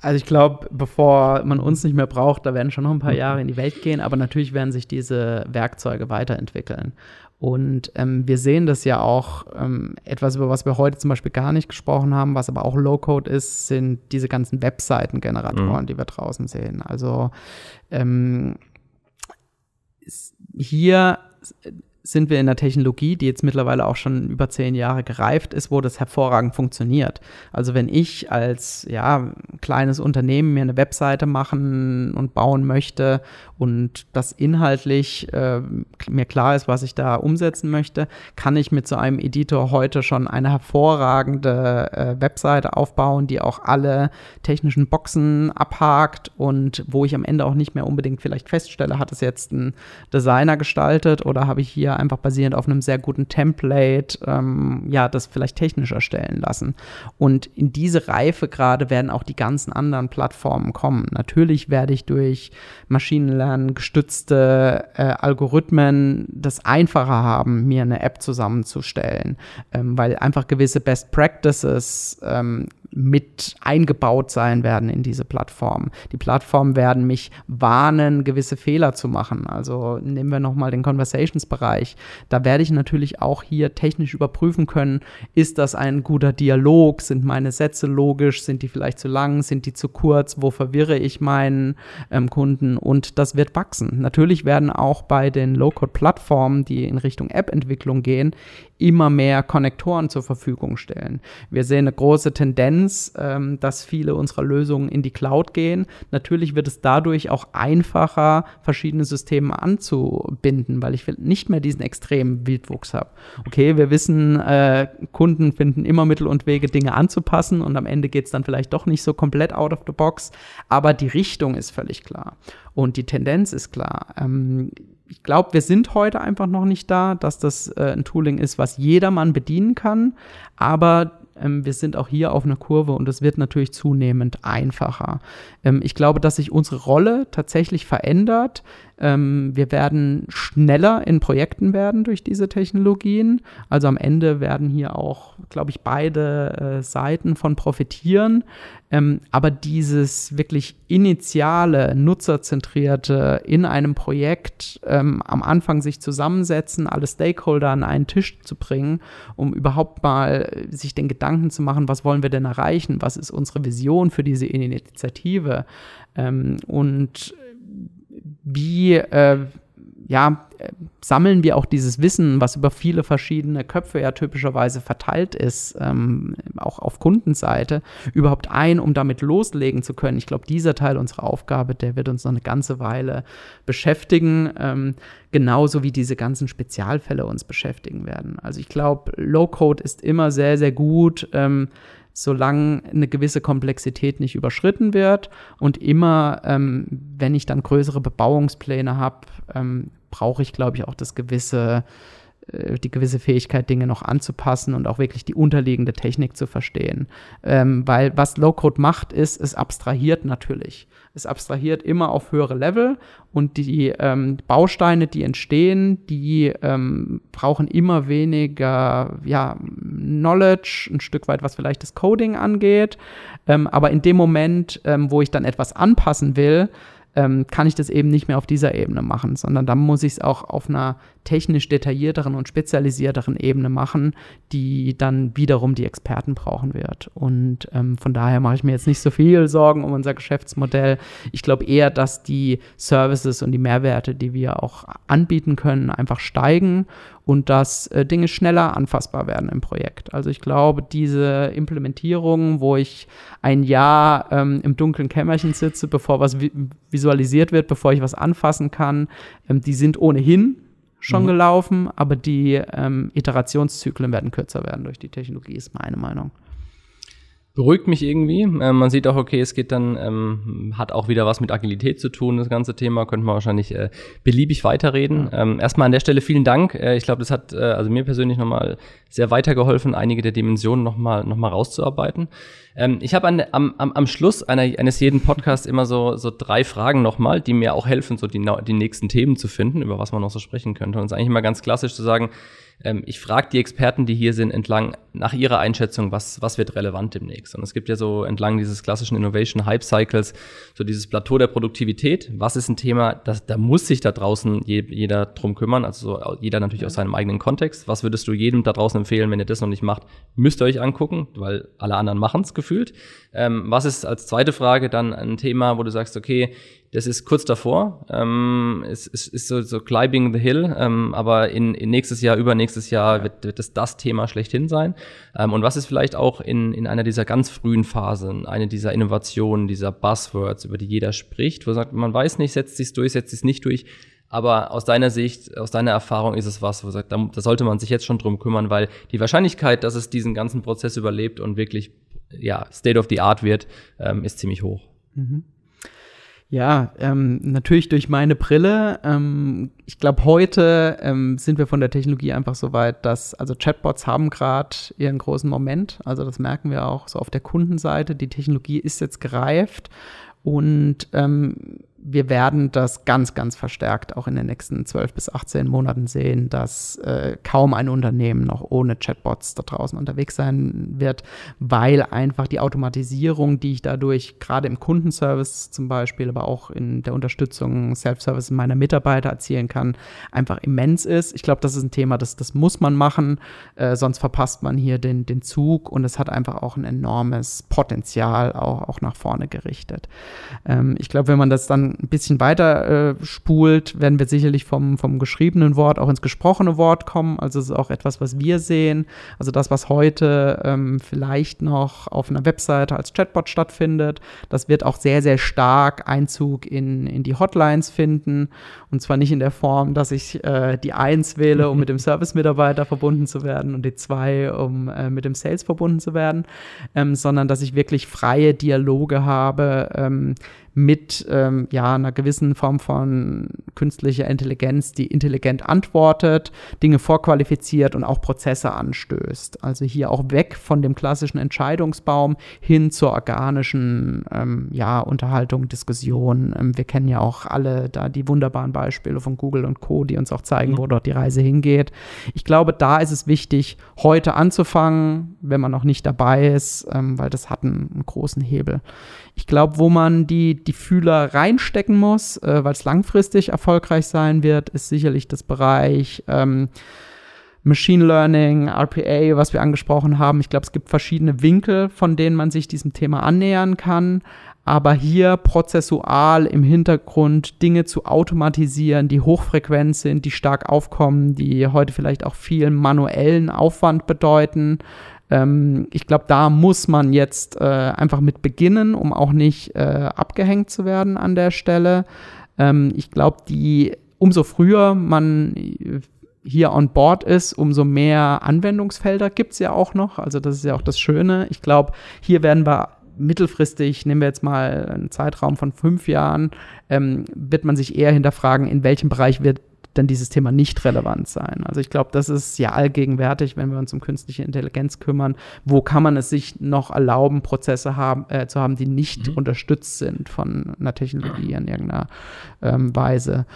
Also ich glaube, bevor man uns nicht mehr braucht, da werden schon noch ein paar Jahre in die Welt gehen, aber natürlich werden sich diese Werkzeuge weiterentwickeln. Und ähm, wir sehen das ja auch, ähm, etwas, über was wir heute zum Beispiel gar nicht gesprochen haben, was aber auch Low-Code ist, sind diese ganzen Webseitengeneratoren, mhm. die wir draußen sehen. Also ähm, hier sind wir in der Technologie, die jetzt mittlerweile auch schon über zehn Jahre gereift ist, wo das hervorragend funktioniert. Also wenn ich als ja, kleines Unternehmen mir eine Webseite machen und bauen möchte und das inhaltlich äh, mir klar ist, was ich da umsetzen möchte, kann ich mit so einem Editor heute schon eine hervorragende äh, Webseite aufbauen, die auch alle technischen Boxen abhakt und wo ich am Ende auch nicht mehr unbedingt vielleicht feststelle, hat es jetzt ein Designer gestaltet oder habe ich hier einfach basierend auf einem sehr guten Template, ähm, ja, das vielleicht technisch erstellen lassen. Und in diese Reife gerade werden auch die ganzen anderen Plattformen kommen. Natürlich werde ich durch Maschinenlernen gestützte äh, Algorithmen das einfacher haben, mir eine App zusammenzustellen, ähm, weil einfach gewisse Best Practices ähm, mit eingebaut sein werden in diese Plattform. Die Plattformen werden mich warnen, gewisse Fehler zu machen. Also nehmen wir nochmal den Conversations-Bereich. Da werde ich natürlich auch hier technisch überprüfen können, ist das ein guter Dialog? Sind meine Sätze logisch? Sind die vielleicht zu lang? Sind die zu kurz? Wo verwirre ich meinen ähm, Kunden? Und das wird wachsen. Natürlich werden auch bei den Low-Code-Plattformen, die in Richtung App-Entwicklung gehen, immer mehr Konnektoren zur Verfügung stellen. Wir sehen eine große Tendenz, Tendenz, ähm, dass viele unserer Lösungen in die Cloud gehen. Natürlich wird es dadurch auch einfacher, verschiedene Systeme anzubinden, weil ich nicht mehr diesen extremen Wildwuchs habe. Okay, wir wissen, äh, Kunden finden immer Mittel und Wege, Dinge anzupassen und am Ende geht es dann vielleicht doch nicht so komplett out of the box, aber die Richtung ist völlig klar und die Tendenz ist klar. Ähm, ich glaube, wir sind heute einfach noch nicht da, dass das äh, ein Tooling ist, was jedermann bedienen kann. Aber ähm, wir sind auch hier auf einer Kurve und es wird natürlich zunehmend einfacher. Ähm, ich glaube, dass sich unsere Rolle tatsächlich verändert. Ähm, wir werden schneller in Projekten werden durch diese Technologien. Also am Ende werden hier auch, glaube ich, beide äh, Seiten von profitieren. Ähm, aber dieses wirklich initiale, nutzerzentrierte in einem Projekt ähm, am Anfang sich zusammensetzen, alle Stakeholder an einen Tisch zu bringen, um überhaupt mal sich den Gedanken zu machen, was wollen wir denn erreichen, was ist unsere Vision für diese Initiative ähm, und wie äh, ja, sammeln wir auch dieses Wissen, was über viele verschiedene Köpfe ja typischerweise verteilt ist, ähm, auch auf Kundenseite, überhaupt ein, um damit loslegen zu können. Ich glaube, dieser Teil unserer Aufgabe, der wird uns noch eine ganze Weile beschäftigen, ähm, genauso wie diese ganzen Spezialfälle uns beschäftigen werden. Also ich glaube, Low-Code ist immer sehr, sehr gut. Ähm, solange eine gewisse Komplexität nicht überschritten wird. Und immer, ähm, wenn ich dann größere Bebauungspläne habe, ähm, brauche ich, glaube ich, auch das gewisse die gewisse Fähigkeit, Dinge noch anzupassen und auch wirklich die unterliegende Technik zu verstehen. Ähm, weil was Low-Code macht, ist, es abstrahiert natürlich. Es abstrahiert immer auf höhere Level und die ähm, Bausteine, die entstehen, die ähm, brauchen immer weniger ja, Knowledge, ein Stück weit, was vielleicht das Coding angeht. Ähm, aber in dem Moment, ähm, wo ich dann etwas anpassen will, ähm, kann ich das eben nicht mehr auf dieser Ebene machen, sondern dann muss ich es auch auf einer technisch detaillierteren und spezialisierteren Ebene machen, die dann wiederum die Experten brauchen wird. Und ähm, von daher mache ich mir jetzt nicht so viel Sorgen um unser Geschäftsmodell. Ich glaube eher, dass die Services und die Mehrwerte, die wir auch anbieten können, einfach steigen und dass äh, Dinge schneller anfassbar werden im Projekt. Also ich glaube, diese Implementierung, wo ich ein Jahr ähm, im dunklen Kämmerchen sitze, bevor was vi visualisiert wird, bevor ich was anfassen kann, ähm, die sind ohnehin schon mhm. gelaufen, aber die ähm, Iterationszyklen werden kürzer werden durch die Technologie, ist meine Meinung beruhigt mich irgendwie. Ähm, man sieht auch, okay, es geht dann, ähm, hat auch wieder was mit Agilität zu tun, das ganze Thema. Könnte man wahrscheinlich äh, beliebig weiterreden. Ähm, erstmal an der Stelle vielen Dank. Äh, ich glaube, das hat äh, also mir persönlich nochmal sehr weitergeholfen, einige der Dimensionen nochmal noch mal rauszuarbeiten. Ähm, ich habe am, am, am Schluss einer, eines jeden Podcasts immer so, so drei Fragen nochmal, die mir auch helfen, so die, die nächsten Themen zu finden, über was man noch so sprechen könnte. Und es ist eigentlich immer ganz klassisch zu sagen, ähm, ich frage die Experten, die hier sind, entlang nach ihrer Einschätzung, was, was wird relevant demnächst. Und es gibt ja so entlang dieses klassischen Innovation Hype Cycles so dieses Plateau der Produktivität. Was ist ein Thema, das, da muss sich da draußen je, jeder drum kümmern, also so jeder natürlich aus seinem eigenen Kontext. Was würdest du jedem da draußen empfehlen, wenn ihr das noch nicht macht? Müsst ihr euch angucken, weil alle anderen machen es gefühlt. Ähm, was ist als zweite Frage dann ein Thema, wo du sagst, okay, das ist kurz davor. Ähm, es, es ist so, so climbing the hill, ähm, aber in, in nächstes Jahr, übernächstes Jahr wird, wird das das Thema schlechthin sein. Ähm, und was ist vielleicht auch in, in einer dieser ganz frühen Phasen, eine dieser Innovationen, dieser Buzzwords, über die jeder spricht, wo sagt, man weiß nicht, setzt sich's durch, setzt sich's nicht durch. Aber aus deiner Sicht, aus deiner Erfahrung ist es was, wo sagt, da, da sollte man sich jetzt schon drum kümmern, weil die Wahrscheinlichkeit, dass es diesen ganzen Prozess überlebt und wirklich ja, State of the Art wird, ähm, ist ziemlich hoch. Mhm. Ja, ähm, natürlich durch meine Brille. Ähm, ich glaube, heute ähm, sind wir von der Technologie einfach so weit, dass also Chatbots haben gerade ihren großen Moment. Also das merken wir auch so auf der Kundenseite. Die Technologie ist jetzt gereift und ähm, wir werden das ganz, ganz verstärkt auch in den nächsten 12 bis 18 Monaten sehen, dass äh, kaum ein Unternehmen noch ohne Chatbots da draußen unterwegs sein wird, weil einfach die Automatisierung, die ich dadurch gerade im Kundenservice zum Beispiel, aber auch in der Unterstützung Self-Service meiner Mitarbeiter erzielen kann, einfach immens ist. Ich glaube, das ist ein Thema, das, das muss man machen, äh, sonst verpasst man hier den, den Zug und es hat einfach auch ein enormes Potenzial auch, auch nach vorne gerichtet. Ähm, ich glaube, wenn man das dann ein bisschen weiter äh, spult, werden wir sicherlich vom, vom geschriebenen Wort auch ins gesprochene Wort kommen. Also es ist auch etwas, was wir sehen. Also das, was heute ähm, vielleicht noch auf einer Webseite als Chatbot stattfindet, das wird auch sehr, sehr stark Einzug in, in die Hotlines finden. Und zwar nicht in der Form, dass ich äh, die 1 wähle, um mit dem [LAUGHS] Service-Mitarbeiter verbunden zu werden und die 2, um äh, mit dem Sales verbunden zu werden, ähm, sondern dass ich wirklich freie Dialoge habe, ähm, mit ähm, ja, einer gewissen Form von künstlicher Intelligenz, die intelligent antwortet, Dinge vorqualifiziert und auch Prozesse anstößt. Also hier auch weg von dem klassischen Entscheidungsbaum hin zur organischen ähm, ja, Unterhaltung, Diskussion. Ähm, wir kennen ja auch alle da die wunderbaren Beispiele von Google und Co., die uns auch zeigen, mhm. wo dort die Reise hingeht. Ich glaube, da ist es wichtig, heute anzufangen, wenn man noch nicht dabei ist, ähm, weil das hat einen, einen großen Hebel. Ich glaube, wo man die, die Fühler reinstecken muss, äh, weil es langfristig erfolgreich sein wird, ist sicherlich das Bereich ähm, Machine Learning, RPA, was wir angesprochen haben. Ich glaube, es gibt verschiedene Winkel, von denen man sich diesem Thema annähern kann. Aber hier prozessual im Hintergrund Dinge zu automatisieren, die hochfrequent sind, die stark aufkommen, die heute vielleicht auch viel manuellen Aufwand bedeuten, ähm, ich glaube, da muss man jetzt äh, einfach mit beginnen, um auch nicht äh, abgehängt zu werden an der Stelle. Ähm, ich glaube, die umso früher man hier on board ist, umso mehr Anwendungsfelder gibt es ja auch noch. Also das ist ja auch das Schöne. Ich glaube, hier werden wir mittelfristig, nehmen wir jetzt mal einen Zeitraum von fünf Jahren, ähm, wird man sich eher hinterfragen, in welchem Bereich wird dann dieses Thema nicht relevant sein. Also ich glaube, das ist ja allgegenwärtig, wenn wir uns um künstliche Intelligenz kümmern. Wo kann man es sich noch erlauben, Prozesse haben, äh, zu haben, die nicht mhm. unterstützt sind von einer Technologie in irgendeiner ähm, Weise?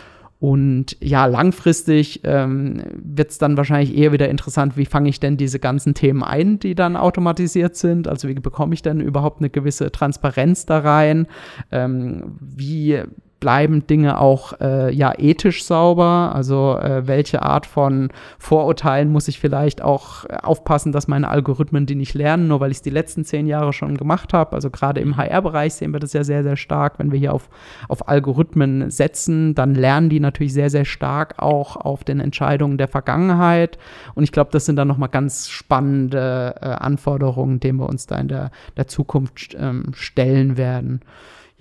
Und ja, langfristig ähm, wird es dann wahrscheinlich eher wieder interessant, wie fange ich denn diese ganzen Themen ein, die dann automatisiert sind? Also wie bekomme ich denn überhaupt eine gewisse Transparenz da rein? Ähm, wie bleiben Dinge auch äh, ja ethisch sauber? Also äh, welche Art von Vorurteilen muss ich vielleicht auch äh, aufpassen, dass meine Algorithmen die nicht lernen, nur weil ich es die letzten zehn Jahre schon gemacht habe? Also gerade im HR-Bereich sehen wir das ja sehr, sehr stark. Wenn wir hier auf, auf Algorithmen setzen, dann lernen die natürlich sehr, sehr stark auch auf den Entscheidungen der Vergangenheit. Und ich glaube, das sind dann nochmal ganz spannende äh, Anforderungen, denen wir uns da in der, der Zukunft ähm, stellen werden.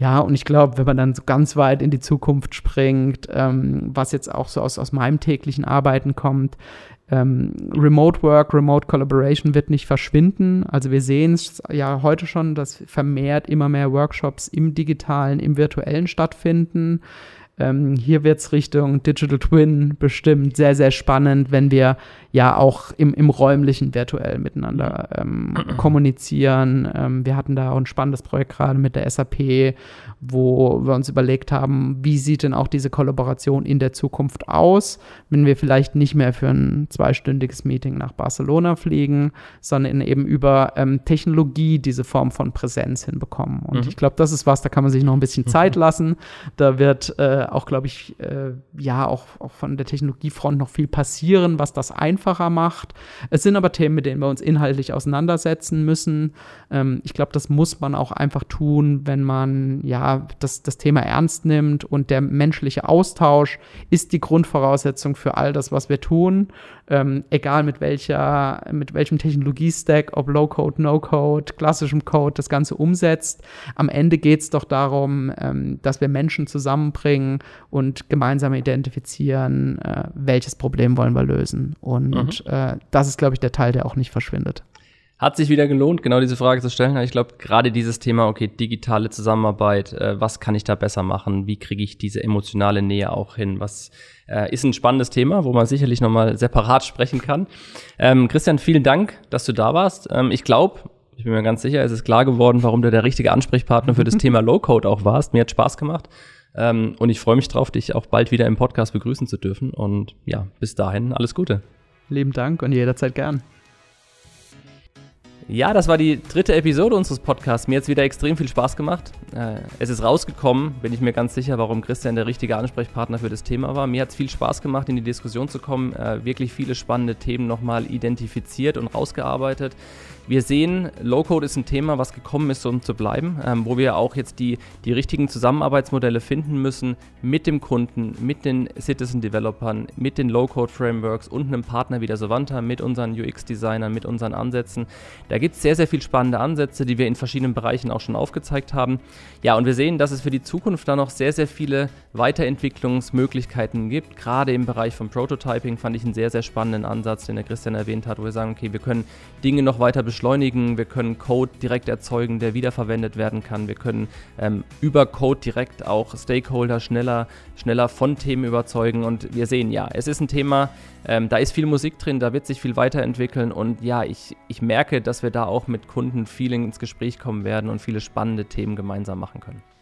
Ja, und ich glaube, wenn man dann so ganz weit in die Zukunft springt, ähm, was jetzt auch so aus, aus meinem täglichen Arbeiten kommt, ähm, Remote Work, Remote Collaboration wird nicht verschwinden. Also wir sehen es ja heute schon, dass vermehrt immer mehr Workshops im digitalen, im virtuellen stattfinden. Ähm, hier wird es Richtung Digital Twin bestimmt sehr, sehr spannend, wenn wir ja auch im, im räumlichen virtuell miteinander ähm, [CLEARS THROAT] kommunizieren. Ähm, wir hatten da auch ein spannendes Projekt gerade mit der SAP, wo wir uns überlegt haben, wie sieht denn auch diese Kollaboration in der Zukunft aus, wenn wir vielleicht nicht mehr für ein zweistündiges Meeting nach Barcelona fliegen, sondern eben über ähm, Technologie diese Form von Präsenz hinbekommen. Und mhm. ich glaube, das ist was, da kann man sich noch ein bisschen Zeit lassen. Da wird äh, auch, glaube ich, äh, ja, auch, auch von der Technologiefront noch viel passieren, was das einfach einfacher macht. Es sind aber Themen, mit denen wir uns inhaltlich auseinandersetzen müssen. Ähm, ich glaube, das muss man auch einfach tun, wenn man ja das, das Thema ernst nimmt und der menschliche Austausch ist die Grundvoraussetzung für all das, was wir tun. Ähm, egal mit welcher, mit welchem Technologiestack, ob Low-Code, No-Code, klassischem Code das Ganze umsetzt. Am Ende geht es doch darum, ähm, dass wir Menschen zusammenbringen und gemeinsam identifizieren, äh, welches Problem wollen wir lösen. Und mhm. äh, das ist, glaube ich, der Teil, der auch nicht verschwindet. Hat sich wieder gelohnt, genau diese Frage zu stellen. Ich glaube, gerade dieses Thema, okay, digitale Zusammenarbeit, äh, was kann ich da besser machen? Wie kriege ich diese emotionale Nähe auch hin? Was äh, ist ein spannendes Thema, wo man sicherlich nochmal separat [LAUGHS] sprechen kann. Ähm, Christian, vielen Dank, dass du da warst. Ähm, ich glaube, ich bin mir ganz sicher, es ist klar geworden, warum du der richtige Ansprechpartner für das [LAUGHS] Thema Low-Code auch warst. Mir hat Spaß gemacht. Ähm, und ich freue mich drauf, dich auch bald wieder im Podcast begrüßen zu dürfen. Und ja, bis dahin alles Gute. Lieben Dank und jederzeit gern. Ja, das war die dritte Episode unseres Podcasts. Mir hat es wieder extrem viel Spaß gemacht. Äh, es ist rausgekommen, bin ich mir ganz sicher, warum Christian der richtige Ansprechpartner für das Thema war. Mir hat es viel Spaß gemacht, in die Diskussion zu kommen, äh, wirklich viele spannende Themen nochmal identifiziert und rausgearbeitet. Wir sehen, Low-Code ist ein Thema, was gekommen ist, um zu bleiben, ähm, wo wir auch jetzt die, die richtigen Zusammenarbeitsmodelle finden müssen mit dem Kunden, mit den Citizen-Developern, mit den Low-Code-Frameworks und einem Partner wie der Savanta, mit unseren UX-Designern, mit unseren Ansätzen. Da gibt es sehr, sehr viele spannende Ansätze, die wir in verschiedenen Bereichen auch schon aufgezeigt haben. Ja, und wir sehen, dass es für die Zukunft da noch sehr, sehr viele Weiterentwicklungsmöglichkeiten gibt. Gerade im Bereich von Prototyping fand ich einen sehr, sehr spannenden Ansatz, den der Christian erwähnt hat, wo wir sagen, okay, wir können Dinge noch weiter beschleunigen, wir können Code direkt erzeugen, der wiederverwendet werden kann, wir können ähm, über Code direkt auch Stakeholder schneller, schneller von Themen überzeugen. Und wir sehen, ja, es ist ein Thema, ähm, da ist viel Musik drin, da wird sich viel weiterentwickeln. Und ja, ich, ich merke, dass wir da auch mit Kunden viel ins Gespräch kommen werden und viele spannende Themen gemeinsam machen können.